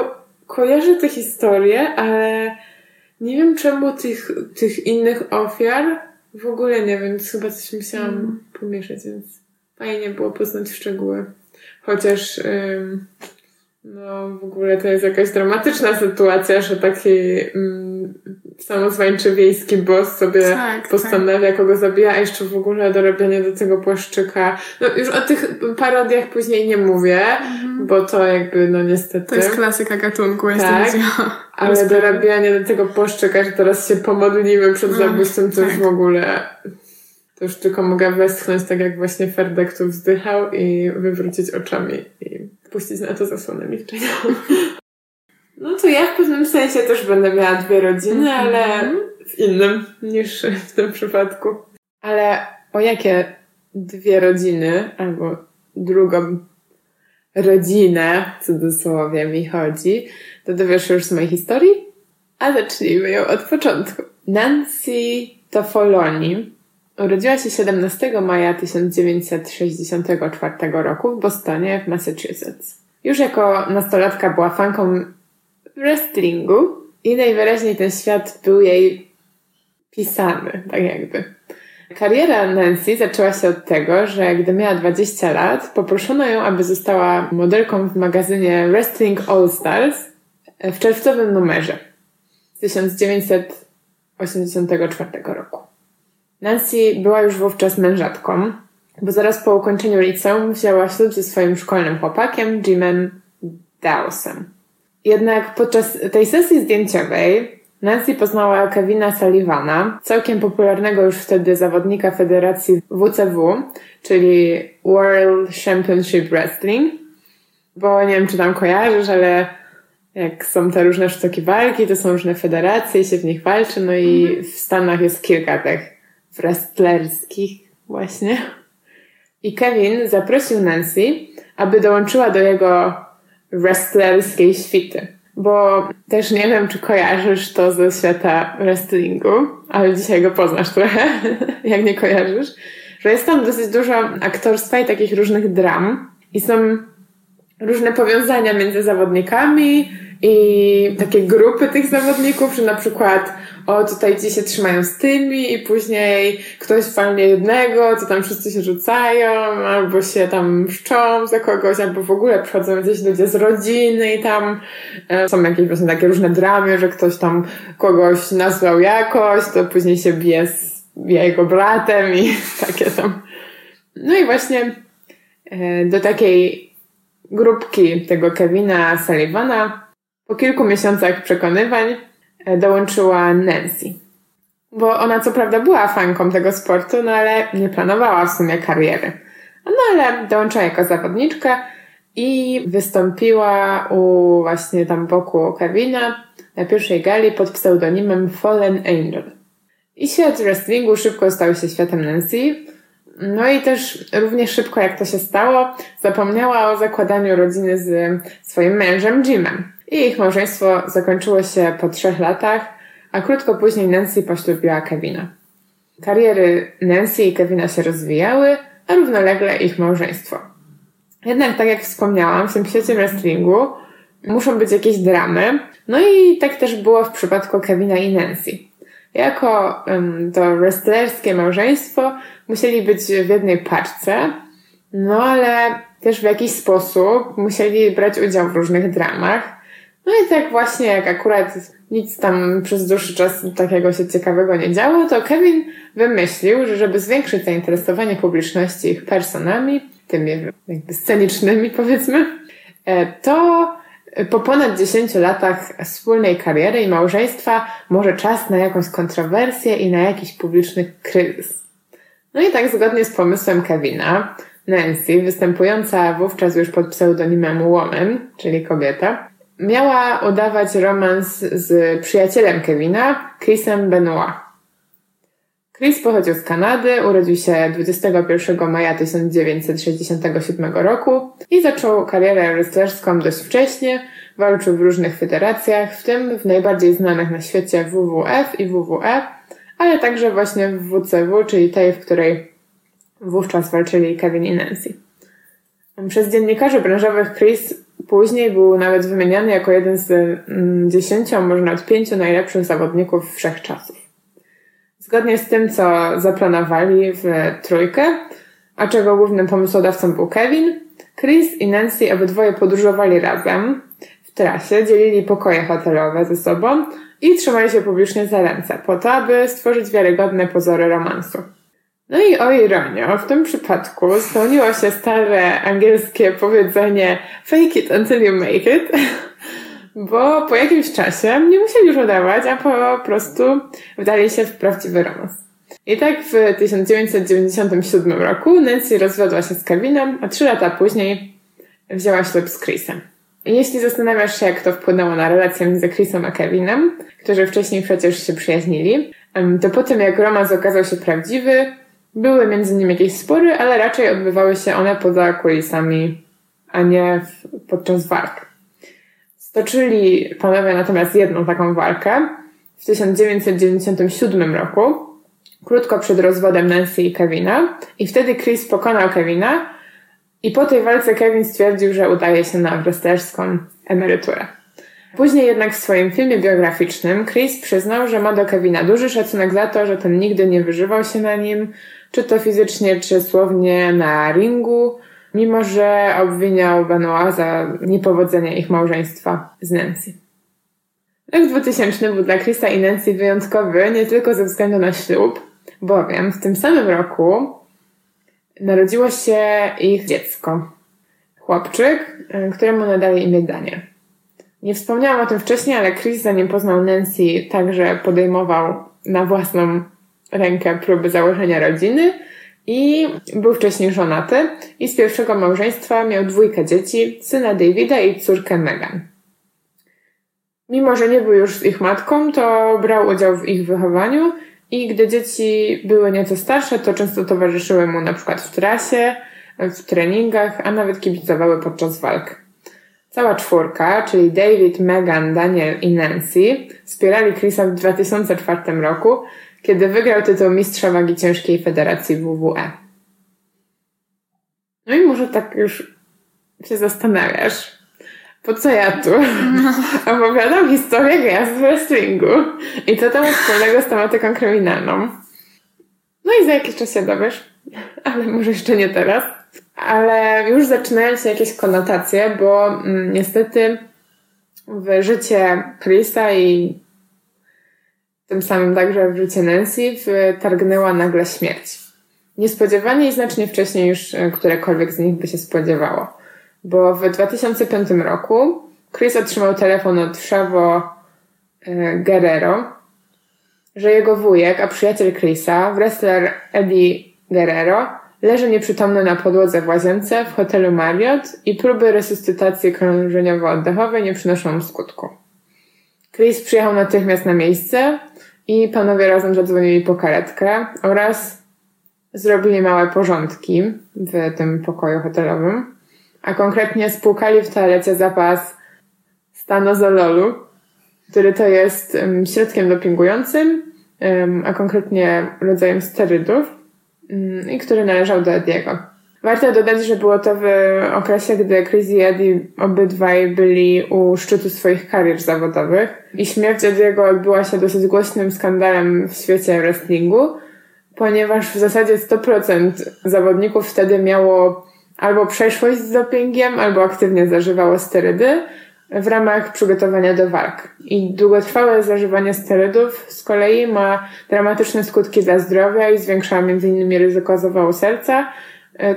kojarzę tę historię, ale nie wiem czemu tych, tych innych ofiar w ogóle nie wiem, więc chyba coś musiałam Mm. pomieszać, więc fajnie było poznać szczegóły. Chociaż ym, no w ogóle to jest jakaś dramatyczna sytuacja, że taki ym, samozwańczy wiejski boss sobie Tak, postanawia, kogo zabija, a jeszcze w ogóle dorobienie do tego płaszczyka. No już o tych parodiach później nie mówię, bo to jakby, no niestety. To jest klasyka gatunku, jeśli Tak, ale dorabianie do tego płaszczyka, że teraz się pomodlimy przed No, zabójstwem, to już tak. w ogóle... To już tylko mogę westchnąć tak jak właśnie Ferdek tu wzdychał i wywrócić oczami i puścić na to zasłonę milczenia. No to ja w pewnym sensie też będę miała dwie rodziny, ale w innym niż w tym przypadku. Ale o jakie dwie rodziny albo drugą rodzinę, w cudzysłowie mi chodzi, to dowiesz się już z mojej historii, a zacznijmy ją od początku. Nancy Tofoloni urodziła się 17 maja 1964 roku w Bostonie w Massachusetts. Już jako nastolatka była fanką wrestlingu i najwyraźniej ten świat był jej pisany, tak jakby. Kariera Nancy zaczęła się od tego, że gdy miała 20 lat, poproszono ją, aby została modelką w magazynie Wrestling All Stars w czerwcowym numerze z 1984 roku. Nancy była już wówczas mężatką, bo zaraz po ukończeniu liceum wzięła ślub ze swoim szkolnym chłopakiem, Jimem Dawsem. Jednak podczas tej sesji zdjęciowej Nancy poznała Kevina Sullivana, całkiem popularnego już wtedy zawodnika federacji WCW, czyli World Championship Wrestling, bo nie wiem, czy tam kojarzysz, ale jak są te różne sztuki walki, to są różne federacje i się w nich walczy, no i w Stanach jest kilka tych wrestlerskich właśnie. I Kevin zaprosił Nancy, aby dołączyła do jego wrestlerskiej świty. Bo też nie wiem, czy kojarzysz to ze świata wrestlingu, ale dzisiaj go poznasz trochę, jak nie kojarzysz, że jest tam dosyć dużo aktorstwa i takich różnych dram i są różne powiązania między zawodnikami i takie grupy tych zawodników, że na przykład o tutaj ci się trzymają z tymi i później ktoś walnie jednego, to tam wszyscy się rzucają, albo się tam szczą za kogoś, albo w ogóle przychodzą gdzieś ludzie z rodziny i tam e, są jakieś właśnie takie różne dramy, że ktoś tam kogoś nazwał jakoś, to później się bije z jego bratem i takie tam. No i właśnie e, do takiej grupki tego Kevina Sullivana po kilku miesiącach przekonywań e, dołączyła Nancy. Bo ona co prawda była fanką tego sportu, no ale nie planowała w sumie kariery. No ale dołączyła jako zawodniczka i wystąpiła u właśnie tam boku Kevina na pierwszej gali pod pseudonimem Fallen Angel. I świat wrestlingu szybko stał się światem Nancy. No i też równie szybko jak to się stało, zapomniała o zakładaniu rodziny z swoim mężem Jimem. I ich małżeństwo zakończyło się po trzech latach, a krótko później Nancy poślubiła Kevina. Kariery Nancy i Kevina się rozwijały, a równolegle ich małżeństwo. Jednak tak jak wspomniałam, w tym świecie wrestlingu muszą być jakieś dramy, no i tak też było w przypadku Kevina i Nancy. Jako to wrestlerskie małżeństwo musieli być w jednej paczce, no ale też w jakiś sposób musieli brać udział w różnych dramach. No i tak właśnie jak akurat nic tam przez dłuższy czas takiego się ciekawego nie działo, to Kevin wymyślił, że żeby zwiększyć zainteresowanie publiczności ich personami, tymi jakby scenicznymi powiedzmy, e, to po ponad 10 latach wspólnej kariery i małżeństwa może czas na jakąś kontrowersję i na jakiś publiczny kryzys. No i tak zgodnie z pomysłem Kevina, Nancy, występująca wówczas już pod pseudonimem Woman, czyli kobieta, miała udawać romans z przyjacielem Kevina, Chrisem Benoit. Chris pochodził z Kanady, urodził się 21 maja 1967 roku i zaczął karierę wrestlerską dość wcześnie. Walczył w różnych federacjach, w tym w najbardziej znanych na świecie WWF i WWE, ale także właśnie w WCW, czyli tej, w której wówczas walczyli Kevin i Nancy. Przez dziennikarzy branżowych Chris później był nawet wymieniany jako jeden z mm, dziesięciu, może nawet pięciu najlepszych zawodników wszechczasów. Zgodnie z tym, co zaplanowali w trójkę, a czego głównym pomysłodawcą był Kevin, Chris i Nancy obydwoje podróżowali razem w trasie, dzielili pokoje hotelowe ze sobą i trzymali się publicznie za ręce, po to, aby stworzyć wiarygodne pozory romansu. No i o ironio, w tym przypadku spełniło się stare angielskie powiedzenie fake it until you make it, bo po jakimś czasie nie musieli już udawać, a po prostu wdali się w prawdziwy romans. I tak w 1997 roku Nancy rozwiodła się z Kevinem, a trzy lata później wzięła ślub z Chrisem. Jeśli zastanawiasz się, jak to wpłynęło na relację między Chrisem a Kevinem, którzy wcześniej przecież się przyjaźnili, to po tym jak romans okazał się prawdziwy, były między nimi jakieś spory, ale raczej odbywały się one poza kulisami, a nie podczas walk. Stoczyli panowie natomiast jedną taką walkę w 1997 roku, krótko przed rozwodem Nancy i Kevina, i wtedy Chris pokonał Kevina, i po tej walce Kevin stwierdził, że udaje się na wrestlerską emeryturę. Później jednak w swoim filmie biograficznym Chris przyznał, że ma do Kevina duży szacunek za to, że ten nigdy nie wyżywał się na nim, czy to fizycznie, czy słownie na ringu, mimo że obwiniał Benoit za niepowodzenie ich małżeństwa z Nancy. Rok 2000 był dla Chrisa i Nancy wyjątkowy nie tylko ze względu na ślub, bowiem w tym samym roku narodziło się ich dziecko. Chłopczyk, y, któremu nadali imię Daniel. Nie wspomniałam o tym wcześniej, ale Chris zanim poznał Nancy także podejmował na własną rękę próby założenia rodziny i był wcześniej żonaty i z pierwszego małżeństwa miał dwójkę dzieci, syna Davida i córkę Megan. Mimo, że nie był już ich matką, to brał udział w ich wychowaniu i gdy dzieci były nieco starsze, to często towarzyszyły mu na przykład w trasie, w treningach, a nawet kibicowały podczas walk. Cała czwórka, czyli David, Megan, Daniel i Nancy, wspierali Chrisa w 2004 roku, kiedy wygrał tytuł mistrza wagi ciężkiej Federacji WWE. No i może tak już się zastanawiasz, po co ja tu opowiadam historię gwiazd w wrestlingu i co tam wspólnego z tematyką kryminalną. No i za jakiś czas się dowiesz, ale może jeszcze nie teraz. Ale już zaczynają się jakieś konotacje, bo mm, niestety w życie Chrisa i tym samym także w życie Nancy wtargnęła nagle śmierć. Niespodziewanie i znacznie wcześniej już e, którekolwiek z nich by się spodziewało. Bo w 2005 roku Chris otrzymał telefon od Chavo e, Guerrero, że jego wujek, a przyjaciel Chrisa, wrestler Eddie Guerrero, leży nieprzytomny na podłodze w łazience w hotelu Marriott i próby resuscytacji krążeniowo-oddechowej nie przynoszą skutku. Chris przyjechał natychmiast na miejsce i panowie razem zadzwonili po karetkę oraz zrobili małe porządki w tym pokoju hotelowym, a konkretnie spłukali w toalecie zapas stanozololu, który to jest środkiem dopingującym, a konkretnie rodzajem sterydów mm, i który należał do Ediego. Warto dodać, że było to w okresie, gdy Chris i Eddie obydwaj byli u szczytu swoich karier zawodowych i śmierć Ediego odbyła się dosyć głośnym skandalem w świecie wrestlingu, ponieważ w zasadzie 100% zawodników wtedy miało albo przeszłość z dopingiem, albo aktywnie zażywało sterydy w ramach przygotowania do walk. I długotrwałe zażywanie sterydów z kolei ma dramatyczne skutki dla zdrowia i zwiększa m.in. ryzyko zawału serca,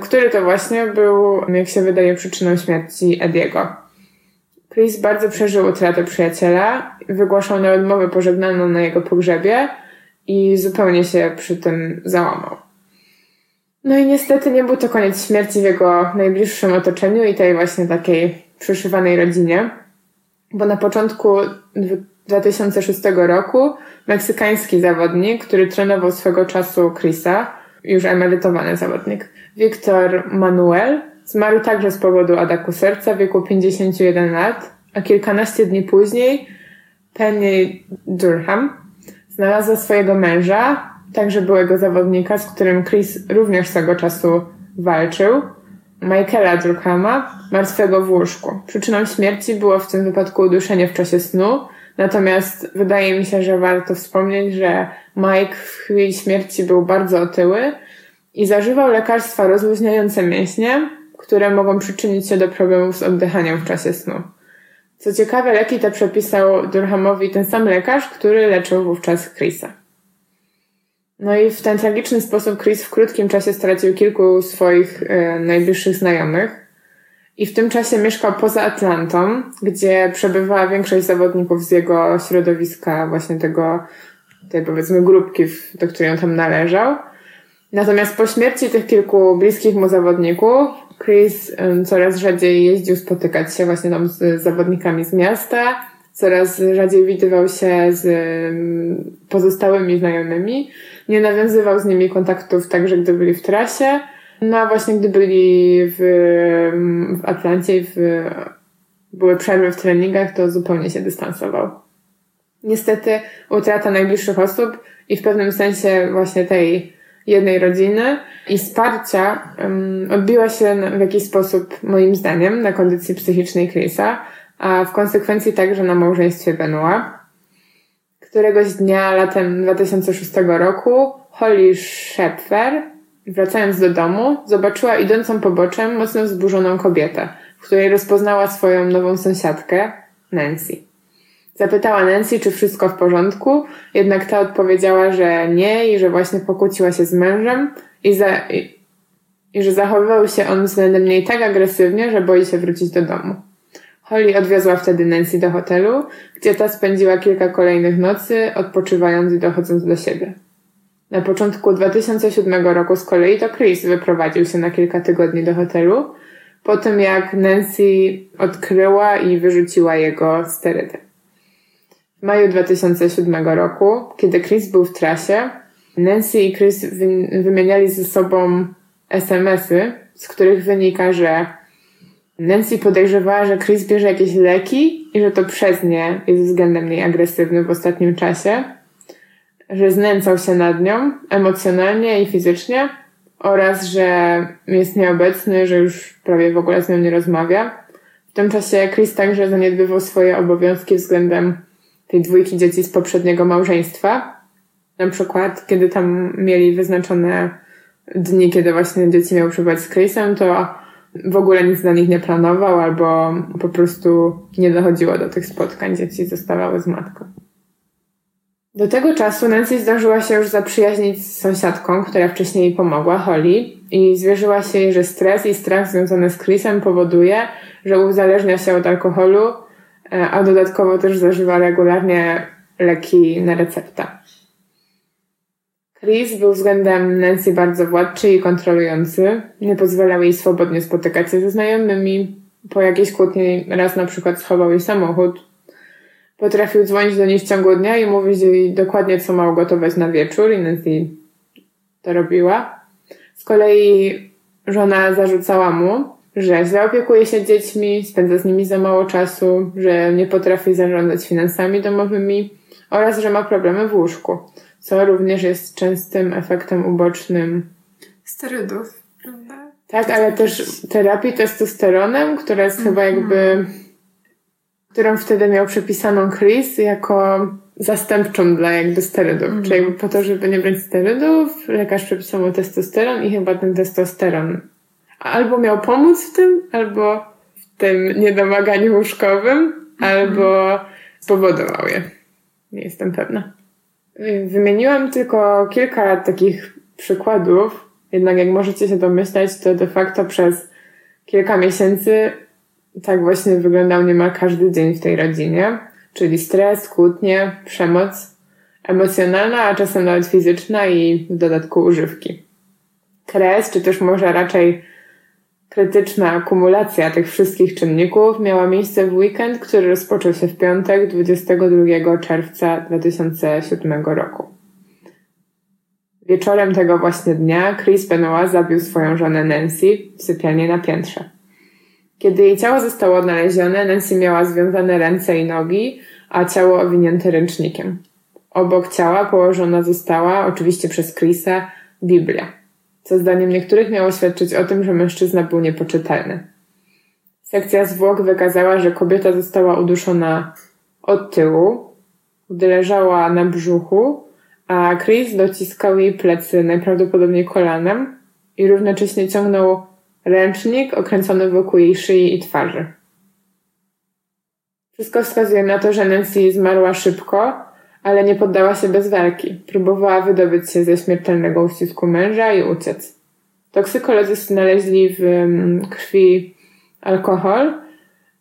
który to właśnie był, jak się wydaje, przyczyną śmierci Ediego. Chris bardzo przeżył utratę przyjaciela, wygłaszał na odmowę pożegnalną na jego pogrzebie i zupełnie się przy tym załamał. No i niestety nie był to koniec śmierci w jego najbliższym otoczeniu i tej właśnie takiej przyszywanej rodzinie, bo na początku 2006 roku meksykański zawodnik, który trenował swego czasu Chrisa, już emerytowany zawodnik, Victor Manuel, zmarł także z powodu ataku serca w wieku 51 lat, a kilkanaście dni później Penny Durham znalazła swojego męża, także byłego zawodnika, z którym Chris również swego czasu walczył, Michaela Durhama, martwego w łóżku. Przyczyną śmierci było w tym wypadku uduszenie w czasie snu, natomiast wydaje mi się, że warto wspomnieć, że Mike w chwili śmierci był bardzo otyły i zażywał lekarstwa rozluźniające mięśnie, które mogą przyczynić się do problemów z oddychaniem w czasie snu. Co ciekawe, leki te przepisał Durhamowi ten sam lekarz, który leczył wówczas Chrisa. No i w ten tragiczny sposób Chris w krótkim czasie stracił kilku swoich e, najbliższych znajomych. I w tym czasie mieszkał poza Atlantą, gdzie przebywała większość zawodników z jego środowiska, właśnie tego, tej powiedzmy grupki, do której on tam należał. Natomiast po śmierci tych kilku bliskich mu zawodników, Chris coraz rzadziej jeździł spotykać się właśnie tam z zawodnikami z miasta, coraz rzadziej widywał się z pozostałymi znajomymi, nie nawiązywał z nimi kontaktów także gdy byli w trasie, no a właśnie gdy byli w, w Atlancie i w, były przerwy w treningach, to zupełnie się dystansował. Niestety utrata najbliższych osób i w pewnym sensie właśnie tej jednej rodziny i wsparcia um, odbiła się w jakiś sposób, moim zdaniem, na kondycji psychicznej Chrisa, a w konsekwencji także na małżeństwie Benoit. Któregoś dnia latem 2006 roku Holly Shepfer, wracając do domu, zobaczyła idącą poboczem mocno wzburzoną kobietę, w której rozpoznała swoją nową sąsiadkę, Nancy. Zapytała Nancy, czy wszystko w porządku, jednak ta odpowiedziała, że nie i że właśnie pokłóciła się z mężem i, za, i, i że zachowywał się on względem niej tak agresywnie, że boi się wrócić do domu. Holly odwiozła wtedy Nancy do hotelu, gdzie ta spędziła kilka kolejnych nocy, odpoczywając i dochodząc do siebie. Na początku 2007 roku z kolei to Chris wyprowadził się na kilka tygodni do hotelu, po tym jak Nancy odkryła i wyrzuciła jego sterydy. W maju 2007 roku, kiedy Chris był w trasie, Nancy i Chris wymieniali ze sobą SMS-y, z których wynika, że Nancy podejrzewała, że Chris bierze jakieś leki i że to przez nie jest względem niej agresywny w ostatnim czasie, że znęcał się nad nią emocjonalnie i fizycznie oraz, że jest nieobecny, że już prawie w ogóle z nią nie rozmawia. W tym czasie Chris także zaniedbywał swoje obowiązki względem tej dwójki dzieci z poprzedniego małżeństwa. Na przykład, kiedy tam mieli wyznaczone dni, kiedy właśnie dzieci miały przebywać z Chrisem, to w ogóle nic dla nich nie planował albo po prostu nie dochodziło do tych spotkań, dzieci zostawały z matką. Do tego czasu Nancy zdążyła się już zaprzyjaźnić z sąsiadką, która wcześniej jej pomogła, Holly, i zwierzyła się jej, że stres i strach związany z Chrisem powoduje, że uzależnia się od alkoholu, a dodatkowo też zażywa regularnie leki na receptę. Chris był względem Nancy bardzo władczy i kontrolujący. Nie pozwalał jej swobodnie spotykać się ze znajomymi. Po jakiejś kłótni raz na przykład schował jej samochód. Potrafił dzwonić do niej w ciągu dnia i mówić jej dokładnie, co ma ugotować na wieczór i Nancy to robiła. Z kolei żona zarzucała mu, że źle opiekuje się dziećmi, spędza z nimi za mało czasu, że nie potrafi zarządzać finansami domowymi oraz że ma problemy w łóżku co również jest częstym efektem ubocznym sterydów, prawda? Tak, ale też terapii testosteronem, która jest chyba mhm. jakby, którą wtedy miał przepisaną Chris jako zastępczą dla jakby sterydów. Mm. Czyli jakby po to, żeby nie brać sterydów, lekarz przepisał mu testosteron i chyba ten testosteron albo miał pomóc w tym, albo w tym niedomaganiu łóżkowym, mm. albo spowodował je. Nie jestem pewna. Wymieniłam tylko kilka takich przykładów, jednak jak możecie się domyślać, to de facto przez kilka miesięcy tak właśnie wyglądał niemal każdy dzień w tej rodzinie, czyli stres, kłótnie, przemoc emocjonalna, a czasem nawet fizyczna i w dodatku używki. Kres, czy też może raczej krytyczna akumulacja tych wszystkich czynników miała miejsce w weekend, który rozpoczął się w piątek 22 czerwca 2007 roku. Wieczorem tego właśnie dnia Chris Benoit zabił swoją żonę Nancy w sypialni na piętrze. Kiedy jej ciało zostało odnalezione, Nancy miała związane ręce i nogi, a ciało owinięte ręcznikiem. Obok ciała położona została, oczywiście przez Chrisa, Biblia, co zdaniem niektórych miało świadczyć o tym, że mężczyzna był niepoczytalny. Sekcja zwłok wykazała, że kobieta została uduszona od tyłu, gdy leżała na brzuchu, a Chris dociskał jej plecy najprawdopodobniej kolanem i równocześnie ciągnął ręcznik okręcony wokół jej szyi i twarzy. Wszystko wskazuje na to, że Nancy zmarła szybko, ale nie poddała się bez walki. Próbowała wydobyć się ze śmiertelnego uścisku męża i uciec. Toksykolodzy znaleźli w mm, krwi alkohol,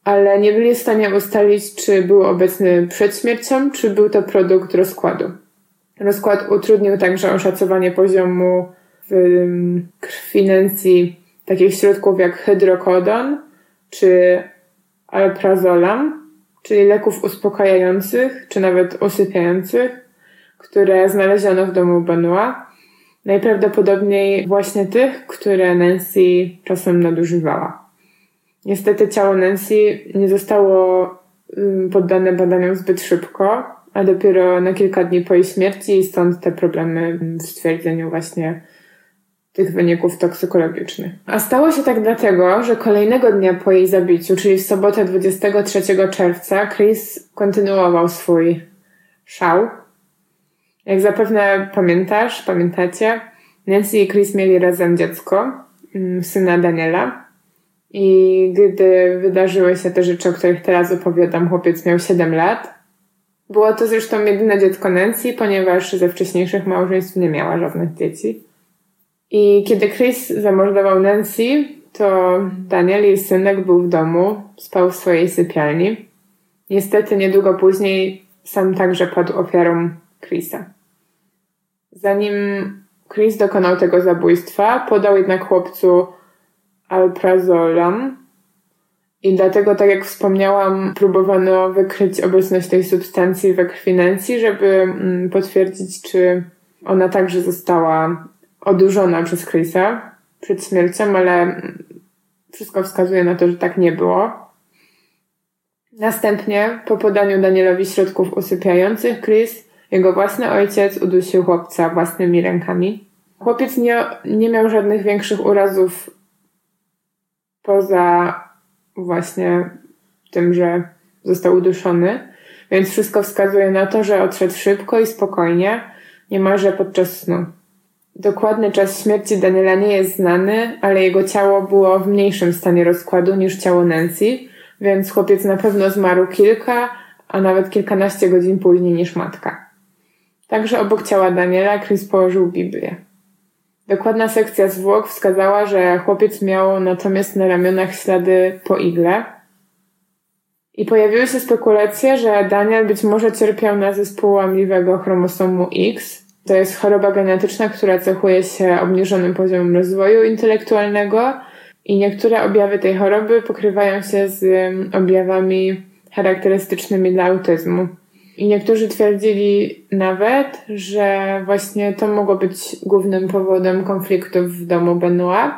ale nie byli w stanie ustalić, czy był obecny przed śmiercią, czy był to produkt rozkładu. Rozkład utrudnił także oszacowanie poziomu w mm, krwi Nancy takich środków jak hydrokodon czy alprazolam, czyli leków uspokajających czy nawet usypiających, które znaleziono w domu Benoit. Najprawdopodobniej właśnie tych, które Nancy czasem nadużywała. Niestety ciało Nancy nie zostało mm, poddane badaniom zbyt szybko, a dopiero na kilka dni po jej śmierci stąd te problemy w stwierdzeniu właśnie tych wyników toksykologicznych. A stało się tak dlatego, że kolejnego dnia po jej zabiciu, czyli w sobotę 23 czerwca, Chris kontynuował swój szał. Jak zapewne pamiętasz, pamiętacie, Nancy i Chris mieli razem dziecko, mm, syna Daniela. I gdy wydarzyły się te rzeczy, o których teraz opowiadam, chłopiec miał 7 lat. Było to zresztą jedyne dziecko Nancy, ponieważ ze wcześniejszych małżeństw nie miała żadnych dzieci. I kiedy Chris zamordował Nancy, to Daniel, jej synek, był w domu, spał w swojej sypialni. Niestety niedługo później sam także padł ofiarą Chrisa. Zanim Chris dokonał tego zabójstwa, podał jednak chłopcu alprazolam i dlatego, tak jak wspomniałam, próbowano wykryć obecność tej substancji we krwi Nancy, żeby mm, potwierdzić, czy ona także została odurzona przez Chrisa przed śmiercią, ale wszystko wskazuje na to, że tak nie było. Następnie, po podaniu Danielowi środków usypiających, Chris, jego własny ojciec, udusił chłopca własnymi rękami. Chłopiec nie, nie miał żadnych większych urazów poza właśnie tym, że został uduszony, więc wszystko wskazuje na to, że odszedł szybko i spokojnie, niemalże podczas snu. Dokładny czas śmierci Daniela nie jest znany, ale jego ciało było w mniejszym stanie rozkładu niż ciało Nancy, więc chłopiec na pewno zmarł kilka, a nawet kilkanaście godzin później niż matka. Także obok ciała Daniela Chris położył Biblię. Dokładna sekcja zwłok wskazała, że chłopiec miał natomiast na ramionach ślady po igle. I pojawiły się spekulacje, że Daniel być może cierpiał na zespół łamliwego chromosomu X, to jest choroba genetyczna, która cechuje się obniżonym poziomem rozwoju intelektualnego i niektóre objawy tej choroby pokrywają się z objawami charakterystycznymi dla autyzmu. I niektórzy twierdzili nawet, że właśnie to mogło być głównym powodem konfliktów w domu Benoit.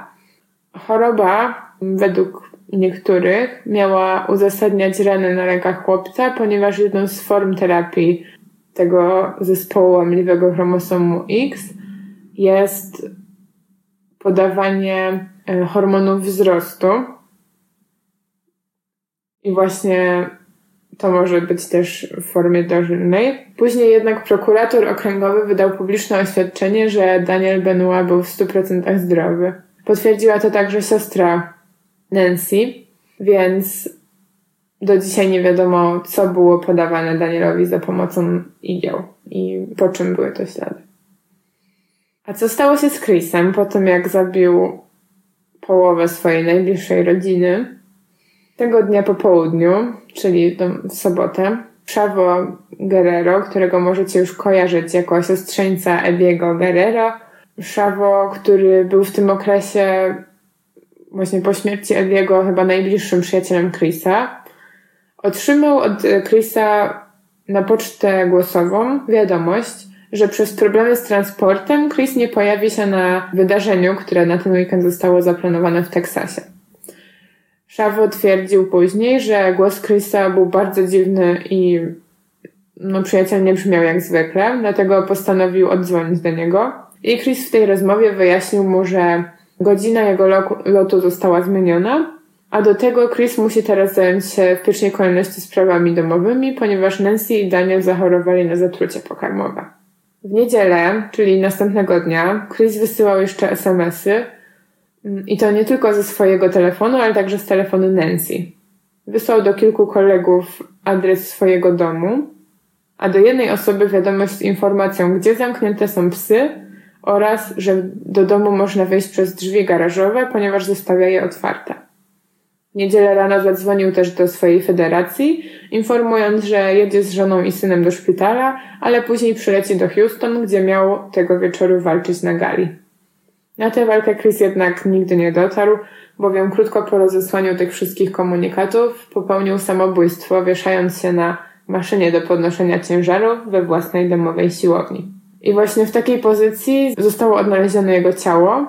Choroba, według niektórych, miała uzasadniać rany na rękach chłopca, ponieważ jedną z form terapii tego zespołu łamliwego chromosomu X jest podawanie e, hormonów wzrostu. I właśnie to może być też w formie dożylnej. Później jednak prokurator okręgowy wydał publiczne oświadczenie, że Daniel Benoit był w 100% zdrowy. Potwierdziła to także siostra Nancy, więc do dzisiaj nie wiadomo, co było podawane Danielowi za pomocą igieł i po czym były to ślady. A co stało się z Chrisem po tym, jak zabił połowę swojej najbliższej rodziny? Tego dnia po południu, czyli w sobotę, Chavo Guerrero, którego możecie już kojarzyć jako siostrzeńca Ebiego Guerrero, Szavo, który był w tym okresie właśnie po śmierci Ediego chyba najbliższym przyjacielem Chrisa, otrzymał od Chrisa na pocztę głosową wiadomość, że przez problemy z transportem Chris nie pojawi się na wydarzeniu, które na ten weekend zostało zaplanowane w Teksasie. Szavo twierdził później, że głos Chrisa był bardzo dziwny i no, przyjaciel nie brzmiał jak zwykle, dlatego postanowił odzwonić do niego. I Chris w tej rozmowie wyjaśnił mu, że godzina jego lotu została zmieniona, a do tego Chris musi teraz zająć się w pierwszej kolejności sprawami domowymi, ponieważ Nancy i Daniel zachorowali na zatrucie pokarmowe. W niedzielę, czyli następnego dnia, Chris wysyłał jeszcze SMS-y mm, i to nie tylko ze swojego telefonu, ale także z telefonu Nancy. Wysłał do kilku kolegów adres swojego domu, a do jednej osoby wiadomość z informacją, gdzie zamknięte są psy oraz, że do domu można wejść przez drzwi garażowe, ponieważ zostawia je otwarte. Niedzielę rano zadzwonił też do swojej federacji, informując, że jedzie z żoną i synem do szpitala, ale później przyleci do Houston, gdzie miał tego wieczoru walczyć na gali. Na tę walkę Chris jednak nigdy nie dotarł, bowiem krótko po rozesłaniu tych wszystkich komunikatów popełnił samobójstwo, wieszając się na maszynie do podnoszenia ciężarów we własnej domowej siłowni. I właśnie w takiej pozycji zostało odnalezione jego ciało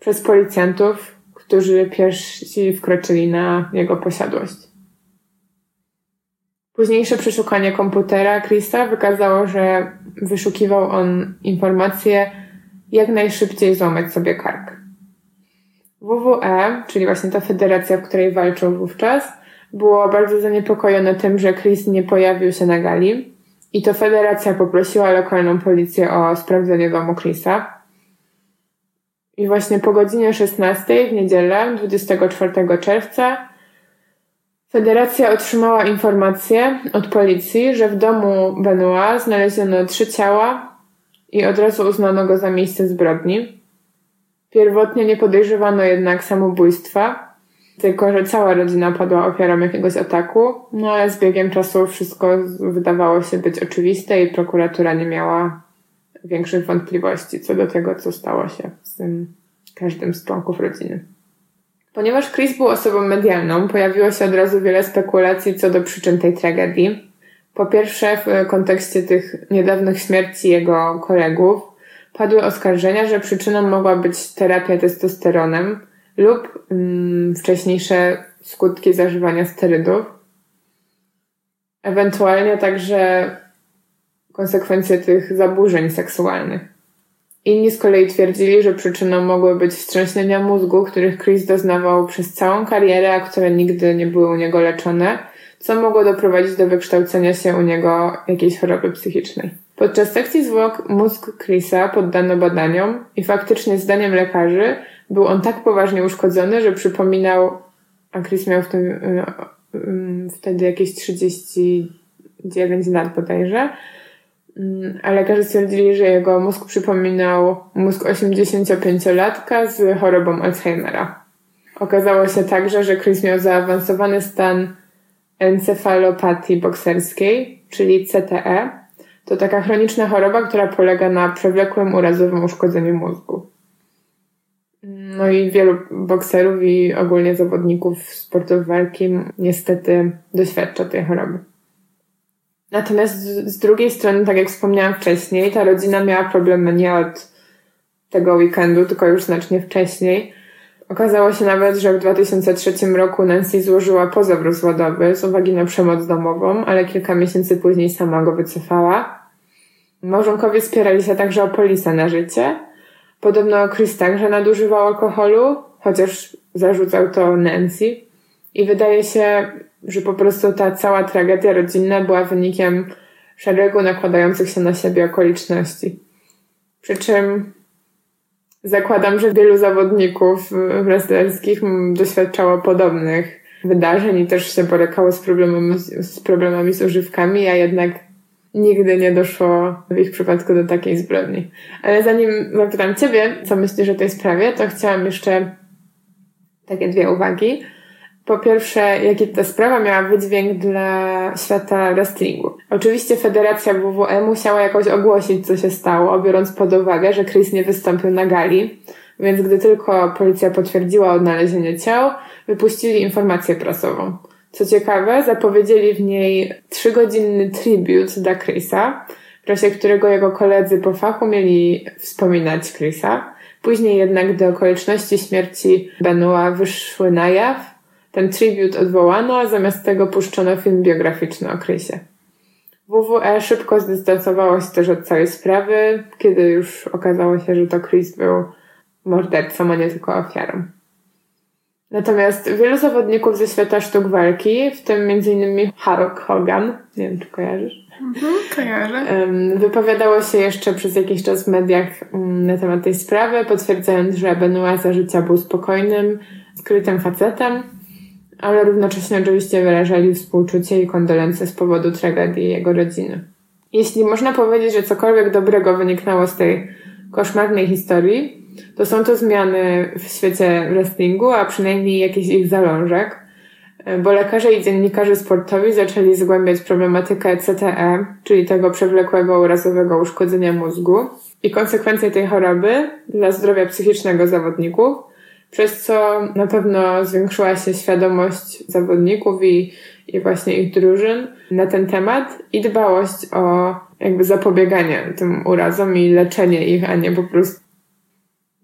przez policjantów, którzy pierwsi wkroczyli na jego posiadłość. Późniejsze przeszukanie komputera Chrisa wykazało, że wyszukiwał on informacje, jak najszybciej złamać sobie kark. WWE, czyli właśnie ta federacja, w której walczył wówczas, było bardzo zaniepokojone tym, że Chris nie pojawił się na gali i to federacja poprosiła lokalną policję o sprawdzenie domu Chrisa. I właśnie po godzinie 16 w niedzielę 24 czerwca Federacja otrzymała informację od policji, że w domu Benoit znaleziono trzy ciała i od razu uznano go za miejsce zbrodni. Pierwotnie nie podejrzewano jednak samobójstwa, tylko że cała rodzina padła ofiarą jakiegoś ataku, no ale z biegiem czasu wszystko wydawało się być oczywiste i prokuratura nie miała większych wątpliwości co do tego, co stało się z tym każdym z członków rodziny. Ponieważ Chris był osobą medialną, pojawiło się od razu wiele spekulacji co do przyczyn tej tragedii. Po pierwsze, w kontekście tych niedawnych śmierci jego kolegów, padły oskarżenia, że przyczyną mogła być terapia testosteronem lub mm, wcześniejsze skutki zażywania sterydów. Ewentualnie także konsekwencje tych zaburzeń seksualnych. Inni z kolei twierdzili, że przyczyną mogły być wstrząśnienia mózgu, których Chris doznawał przez całą karierę, a które nigdy nie były u niego leczone, co mogło doprowadzić do wykształcenia się u niego jakiejś choroby psychicznej. Podczas sekcji zwłok mózg Chrisa poddano badaniom i faktycznie zdaniem lekarzy był on tak poważnie uszkodzony, że przypominał, a Chris miał w tym, y, y, wtedy jakieś 39 lat bodajże, a lekarze stwierdzili, że jego mózg przypominał mózg 85-latka z chorobą Alzheimera. Okazało się także, że Chris miał zaawansowany stan encefalopatii bokserskiej, czyli CTE. To taka chroniczna choroba, która polega na przewlekłym urazowym uszkodzeniu mózgu. No i wielu bokserów i ogólnie zawodników sportów walki niestety doświadcza tej choroby. Natomiast z, z drugiej strony, tak jak wspomniałam wcześniej, ta rodzina miała problemy nie od tego weekendu, tylko już znacznie wcześniej. Okazało się nawet, że w 2003 roku Nancy złożyła pozew rozwodowy z uwagi na przemoc domową, ale kilka miesięcy później sama go wycofała. Małżonkowie spierali się także o polisę na życie. Podobno Chris także nadużywał alkoholu, chociaż zarzucał to Nancy. I wydaje się, że po prostu ta cała tragedia rodzinna była wynikiem szeregu nakładających się na siebie okoliczności. Przy czym zakładam, że wielu zawodników wrestlerskich doświadczało podobnych wydarzeń i też się borykało z problemami, z problemami z używkami, a jednak nigdy nie doszło w ich przypadku do takiej zbrodni. Ale zanim zapytam Ciebie, co myślisz o tej sprawie, to chciałam jeszcze takie dwie uwagi. Po pierwsze, jaki ta sprawa miała wydźwięk dla świata wrestlingu. Oczywiście Federacja WWE musiała jakoś ogłosić, co się stało, biorąc pod uwagę, że Chris nie wystąpił na gali, więc gdy tylko policja potwierdziła odnalezienie ciał, wypuścili informację prasową. Co ciekawe, zapowiedzieli w niej trzygodzinny tribute dla Chrisa, w czasie którego jego koledzy po fachu mieli wspominać Chrisa. Później jednak, gdy okoliczności śmierci Benua wyszły na jaw, ten tribut odwołano, a zamiast tego puszczono film biograficzny o Chrisie. WWE szybko zdystansowało się też od całej sprawy, kiedy już okazało się, że to Chris był mordercą, a nie tylko ofiarą. Natomiast wielu zawodników ze świata sztuk walki, w tym m.in. Hulk Hogan, nie wiem czy kojarzysz, mhm, kojarzę. wypowiadało się jeszcze przez jakiś czas w mediach mm, na temat tej sprawy, potwierdzając, że Benoit za życia był spokojnym, skrytym facetem, ale równocześnie oczywiście wyrażali współczucie i kondolencje z powodu tragedii jego rodziny. Jeśli można powiedzieć, że cokolwiek dobrego wyniknęło z tej koszmarnej historii, to są to zmiany w świecie wrestlingu, a przynajmniej jakiś ich zalążek, bo lekarze i dziennikarze sportowi zaczęli zgłębiać problematykę CTE, czyli tego przewlekłego urazowego uszkodzenia mózgu i konsekwencje tej choroby dla zdrowia psychicznego zawodników, przez co na pewno zwiększyła się świadomość zawodników i, i właśnie ich drużyn na ten temat i dbałość o jakby zapobieganie tym urazom i leczenie ich, a nie po prostu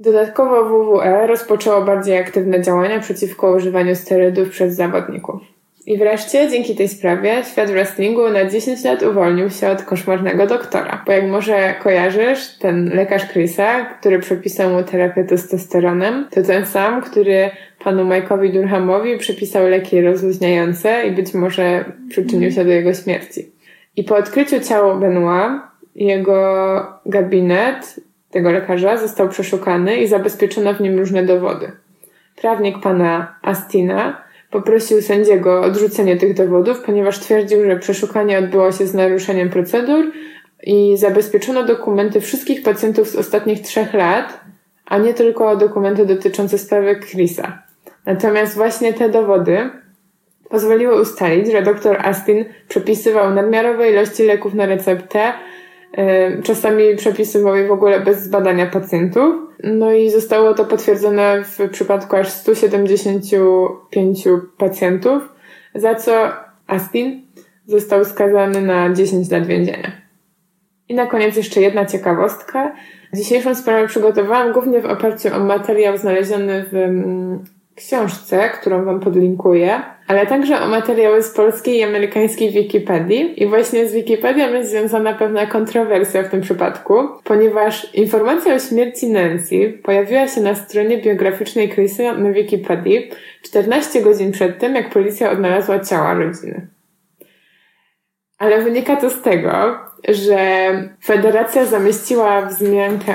Dodatkowo WWE rozpoczęło bardziej aktywne działania przeciwko używaniu sterydów przez zawodników. I wreszcie, dzięki tej sprawie, świat wrestlingu na 10 lat uwolnił się od koszmarnego doktora. Bo jak może kojarzysz, ten lekarz Chrisa, który przepisał mu terapię testosteronem, to ten sam, który panu Mike'owi Durhamowi przepisał leki rozluźniające i być może przyczynił się do jego śmierci. I po odkryciu ciała Benoit, jego gabinet tego lekarza został przeszukany i zabezpieczono w nim różne dowody. Prawnik pana Astina poprosił sędziego o odrzucenie tych dowodów, ponieważ twierdził, że przeszukanie odbyło się z naruszeniem procedur i zabezpieczono dokumenty wszystkich pacjentów z ostatnich trzech lat, a nie tylko dokumenty dotyczące sprawy Chrisa. Natomiast właśnie te dowody pozwoliły ustalić, że dr Astin przepisywał nadmiarowe ilości leków na receptę, czasami przepisywał je w ogóle bez zbadania pacjentów. No i zostało to potwierdzone w przypadku aż 175 pacjentów, za co Astin został skazany na 10 lat więzienia. I na koniec jeszcze jedna ciekawostka. Dzisiejszą sprawę przygotowałam głównie w oparciu o materiał znaleziony w mm, książce, którą Wam podlinkuję, ale także o materiały z polskiej i amerykańskiej Wikipedii. I właśnie z Wikipedią jest związana pewna kontrowersja w tym przypadku, ponieważ informacja o śmierci Nancy pojawiła się na stronie biograficznej Chrisa na Wikipedii 14 godzin przed tym, jak policja odnalazła ciała rodziny. Ale wynika to z tego, że federacja zamieściła wzmiankę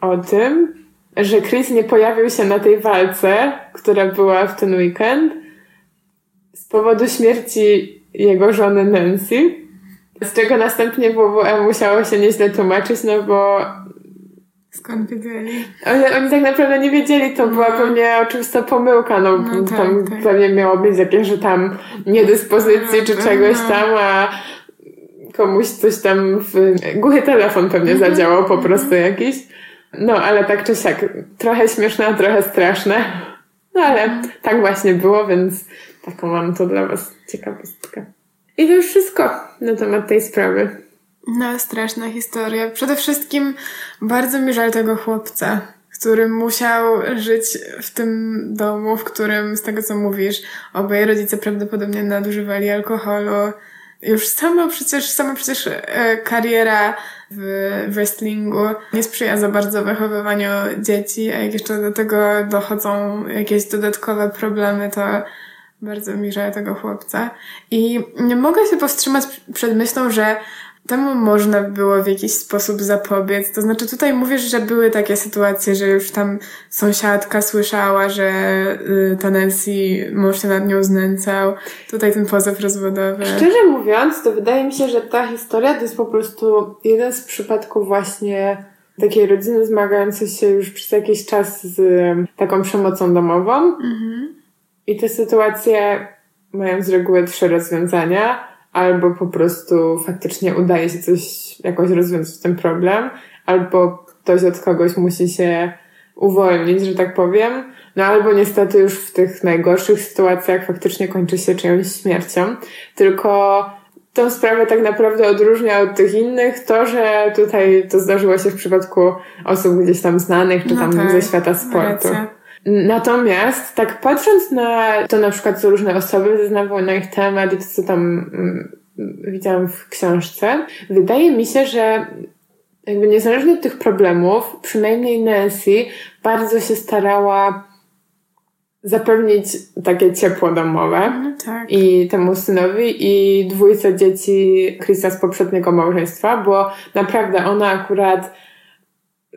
o tym, że Chris nie pojawił się na tej walce, która była w ten weekend z powodu śmierci jego żony Nancy, z czego następnie WWE musiało się nieźle tłumaczyć, no bo Skąd wiedzieli? Oni, oni tak naprawdę nie wiedzieli, to była no. pewnie oczywista pomyłka, no, no tak, tam tak. pewnie miało być jakieś, że tam niedyspozycji no, czy czegoś no. tam, a komuś coś tam w głuchy telefon pewnie mhm. zadziałał po prostu jakiś. No, ale tak czy siak, trochę śmieszne, a trochę straszne. No, ale tak właśnie było, więc taką mam to dla Was ciekawostkę. I to już wszystko na temat tej sprawy. No, straszna historia. Przede wszystkim bardzo mi żal tego chłopca, który musiał żyć w tym domu, w którym, z tego co mówisz, oboje rodzice prawdopodobnie nadużywali alkoholu. Już sama przecież, sama przecież e, kariera w wrestlingu nie sprzyja za bardzo wychowywaniu dzieci, a jak jeszcze do tego dochodzą jakieś dodatkowe problemy, to bardzo mi tego chłopca. I nie mogę się powstrzymać przed myślą, że temu można było w jakiś sposób zapobiec. To znaczy tutaj mówisz, że były takie sytuacje, że już tam sąsiadka słyszała, że y, ta Nancy mąż się nad nią znęcał. Tutaj ten pozew rozwodowy. Szczerze mówiąc, to wydaje mi się, że ta historia to jest po prostu jeden z przypadków właśnie takiej rodziny zmagającej się już przez jakiś czas z taką przemocą domową. Mhm. I te sytuacje mają z reguły trzy rozwiązania albo po prostu faktycznie udaje się coś, jakoś rozwiązać ten problem, albo ktoś od kogoś musi się uwolnić, że tak powiem. No albo niestety już w tych najgorszych sytuacjach faktycznie kończy się czyjąś śmiercią. Tylko tą sprawę tak naprawdę odróżnia od tych innych to, że tutaj to zdarzyło się w przypadku osób gdzieś tam znanych, czy no tam tak, ze świata sportu. Racja. Natomiast tak patrząc na to na przykład co różne osoby zeznawały na ich temat i to co tam mm, widziałam w książce, wydaje mi się, że jakby niezależnie od tych problemów, przynajmniej Nancy bardzo się starała zapewnić takie ciepło domowe no, tak. i temu synowi i dwójce dzieci Chrisa z poprzedniego małżeństwa, bo naprawdę ona akurat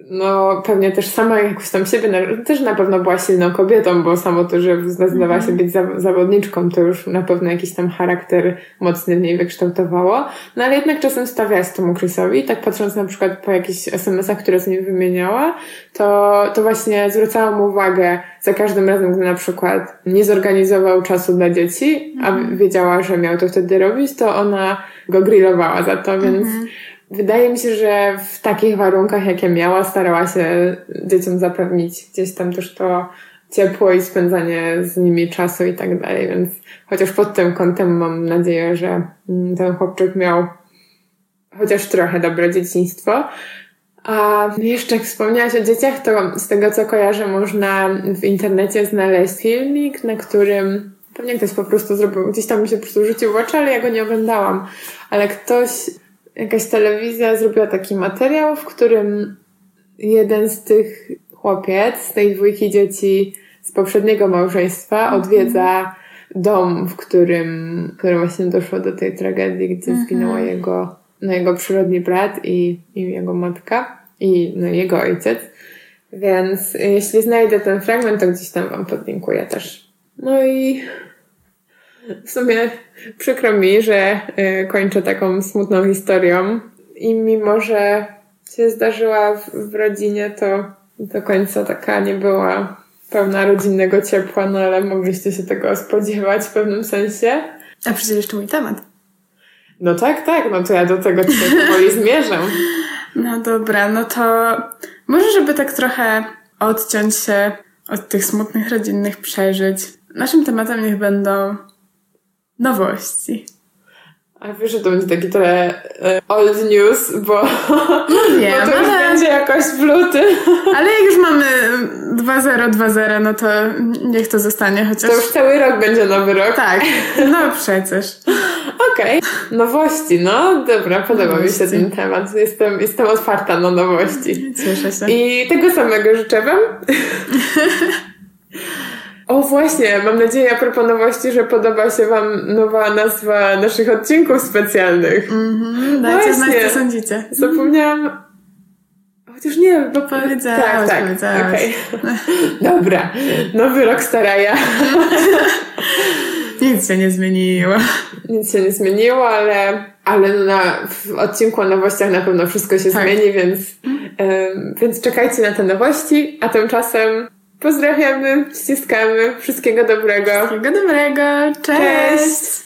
no pewnie też sama jakoś tam siebie, też na pewno była silną kobietą, bo samo to, że zdecydowała się mhm. być zawodniczką, to już na pewno jakiś tam charakter mocny w niej wykształtowało. No ale jednak czasem stawiała się temu Chrisowi, tak patrząc na przykład po jakichś SMS-ach, które z nim wymieniała, to, to właśnie zwracała mu uwagę za każdym razem, gdy na przykład nie zorganizował czasu dla dzieci, a mhm. wiedziała, że miał to wtedy robić, to ona go grillowała za to, więc mhm Wydaje mi się, że w takich warunkach, jakie miała, starała się dzieciom zapewnić gdzieś tam też to ciepło i spędzanie z nimi czasu i tak dalej, więc chociaż pod tym kątem mam nadzieję, że mm, ten chłopczyk miał chociaż trochę dobre dzieciństwo. A jeszcze jak wspomniałaś o dzieciach, to z tego co kojarzę, można w internecie znaleźć filmik, na którym pewnie ktoś po prostu zrobił, gdzieś tam mi się po prostu rzucił w oczy, ale ja go nie oglądałam. Ale ktoś jakaś telewizja zrobiła taki materiał, w którym jeden z tych chłopiec, z tej dwójki dzieci z poprzedniego małżeństwa mhm. odwiedza dom, w którym, w którym właśnie doszło do tej tragedii, gdzie mhm. zginęła jego, no, jego przyrodni brat i, i jego matka i no, jego ojciec. Więc jeśli znajdę ten fragment, to gdzieś tam wam podlinkuję też. No i w sumie przykro mi, że y, kończę taką smutną historią i mimo, że się zdarzyła w, w rodzinie, to do końca taka nie była pełna rodzinnego ciepła, no ale mogliście się tego spodziewać w pewnym sensie. A przecież jeszcze mój temat. No tak, tak, no to ja do tego tutaj powoli zmierzam. No dobra, no to może żeby tak trochę odciąć się od tych smutnych rodzinnych przeżyć. Naszym tematem niech będą nowości. A wiesz, że to będzie taki trochę e, old news, bo, no wiem, bo to już ale... będzie jakoś w luty. Ale jak już mamy 2-0, 2-0, no to niech to zostanie chociaż... To już cały rok będzie nowy rok. Tak, no przecież. Okej, okay. nowości, no dobra, podoba nowości. mi się ten temat. Jestem, jestem otwarta na nowości. Cieszę się. I tego samego życzę wam. O właśnie, mam nadzieję a propos nowości, że podoba się Wam nowa nazwa naszych odcinków specjalnych. Mhm, dajcie znać, co sądzicie. Zapomniałam... Chociaż nie, bo powiedziałaś, tak, tak. powiedziałaś. Okay. Dobra, nowy rok staraja. Nic się nie zmieniło. Nic się nie zmieniło, ale, ale na, w odcinku o nowościach na pewno wszystko się tak. zmieni, więc, um, więc czekajcie na te nowości, a tymczasem Pozdrawiamy, ściskamy. Wszystkiego dobrego. Wszystkiego dobrego. Cześć. Cześć.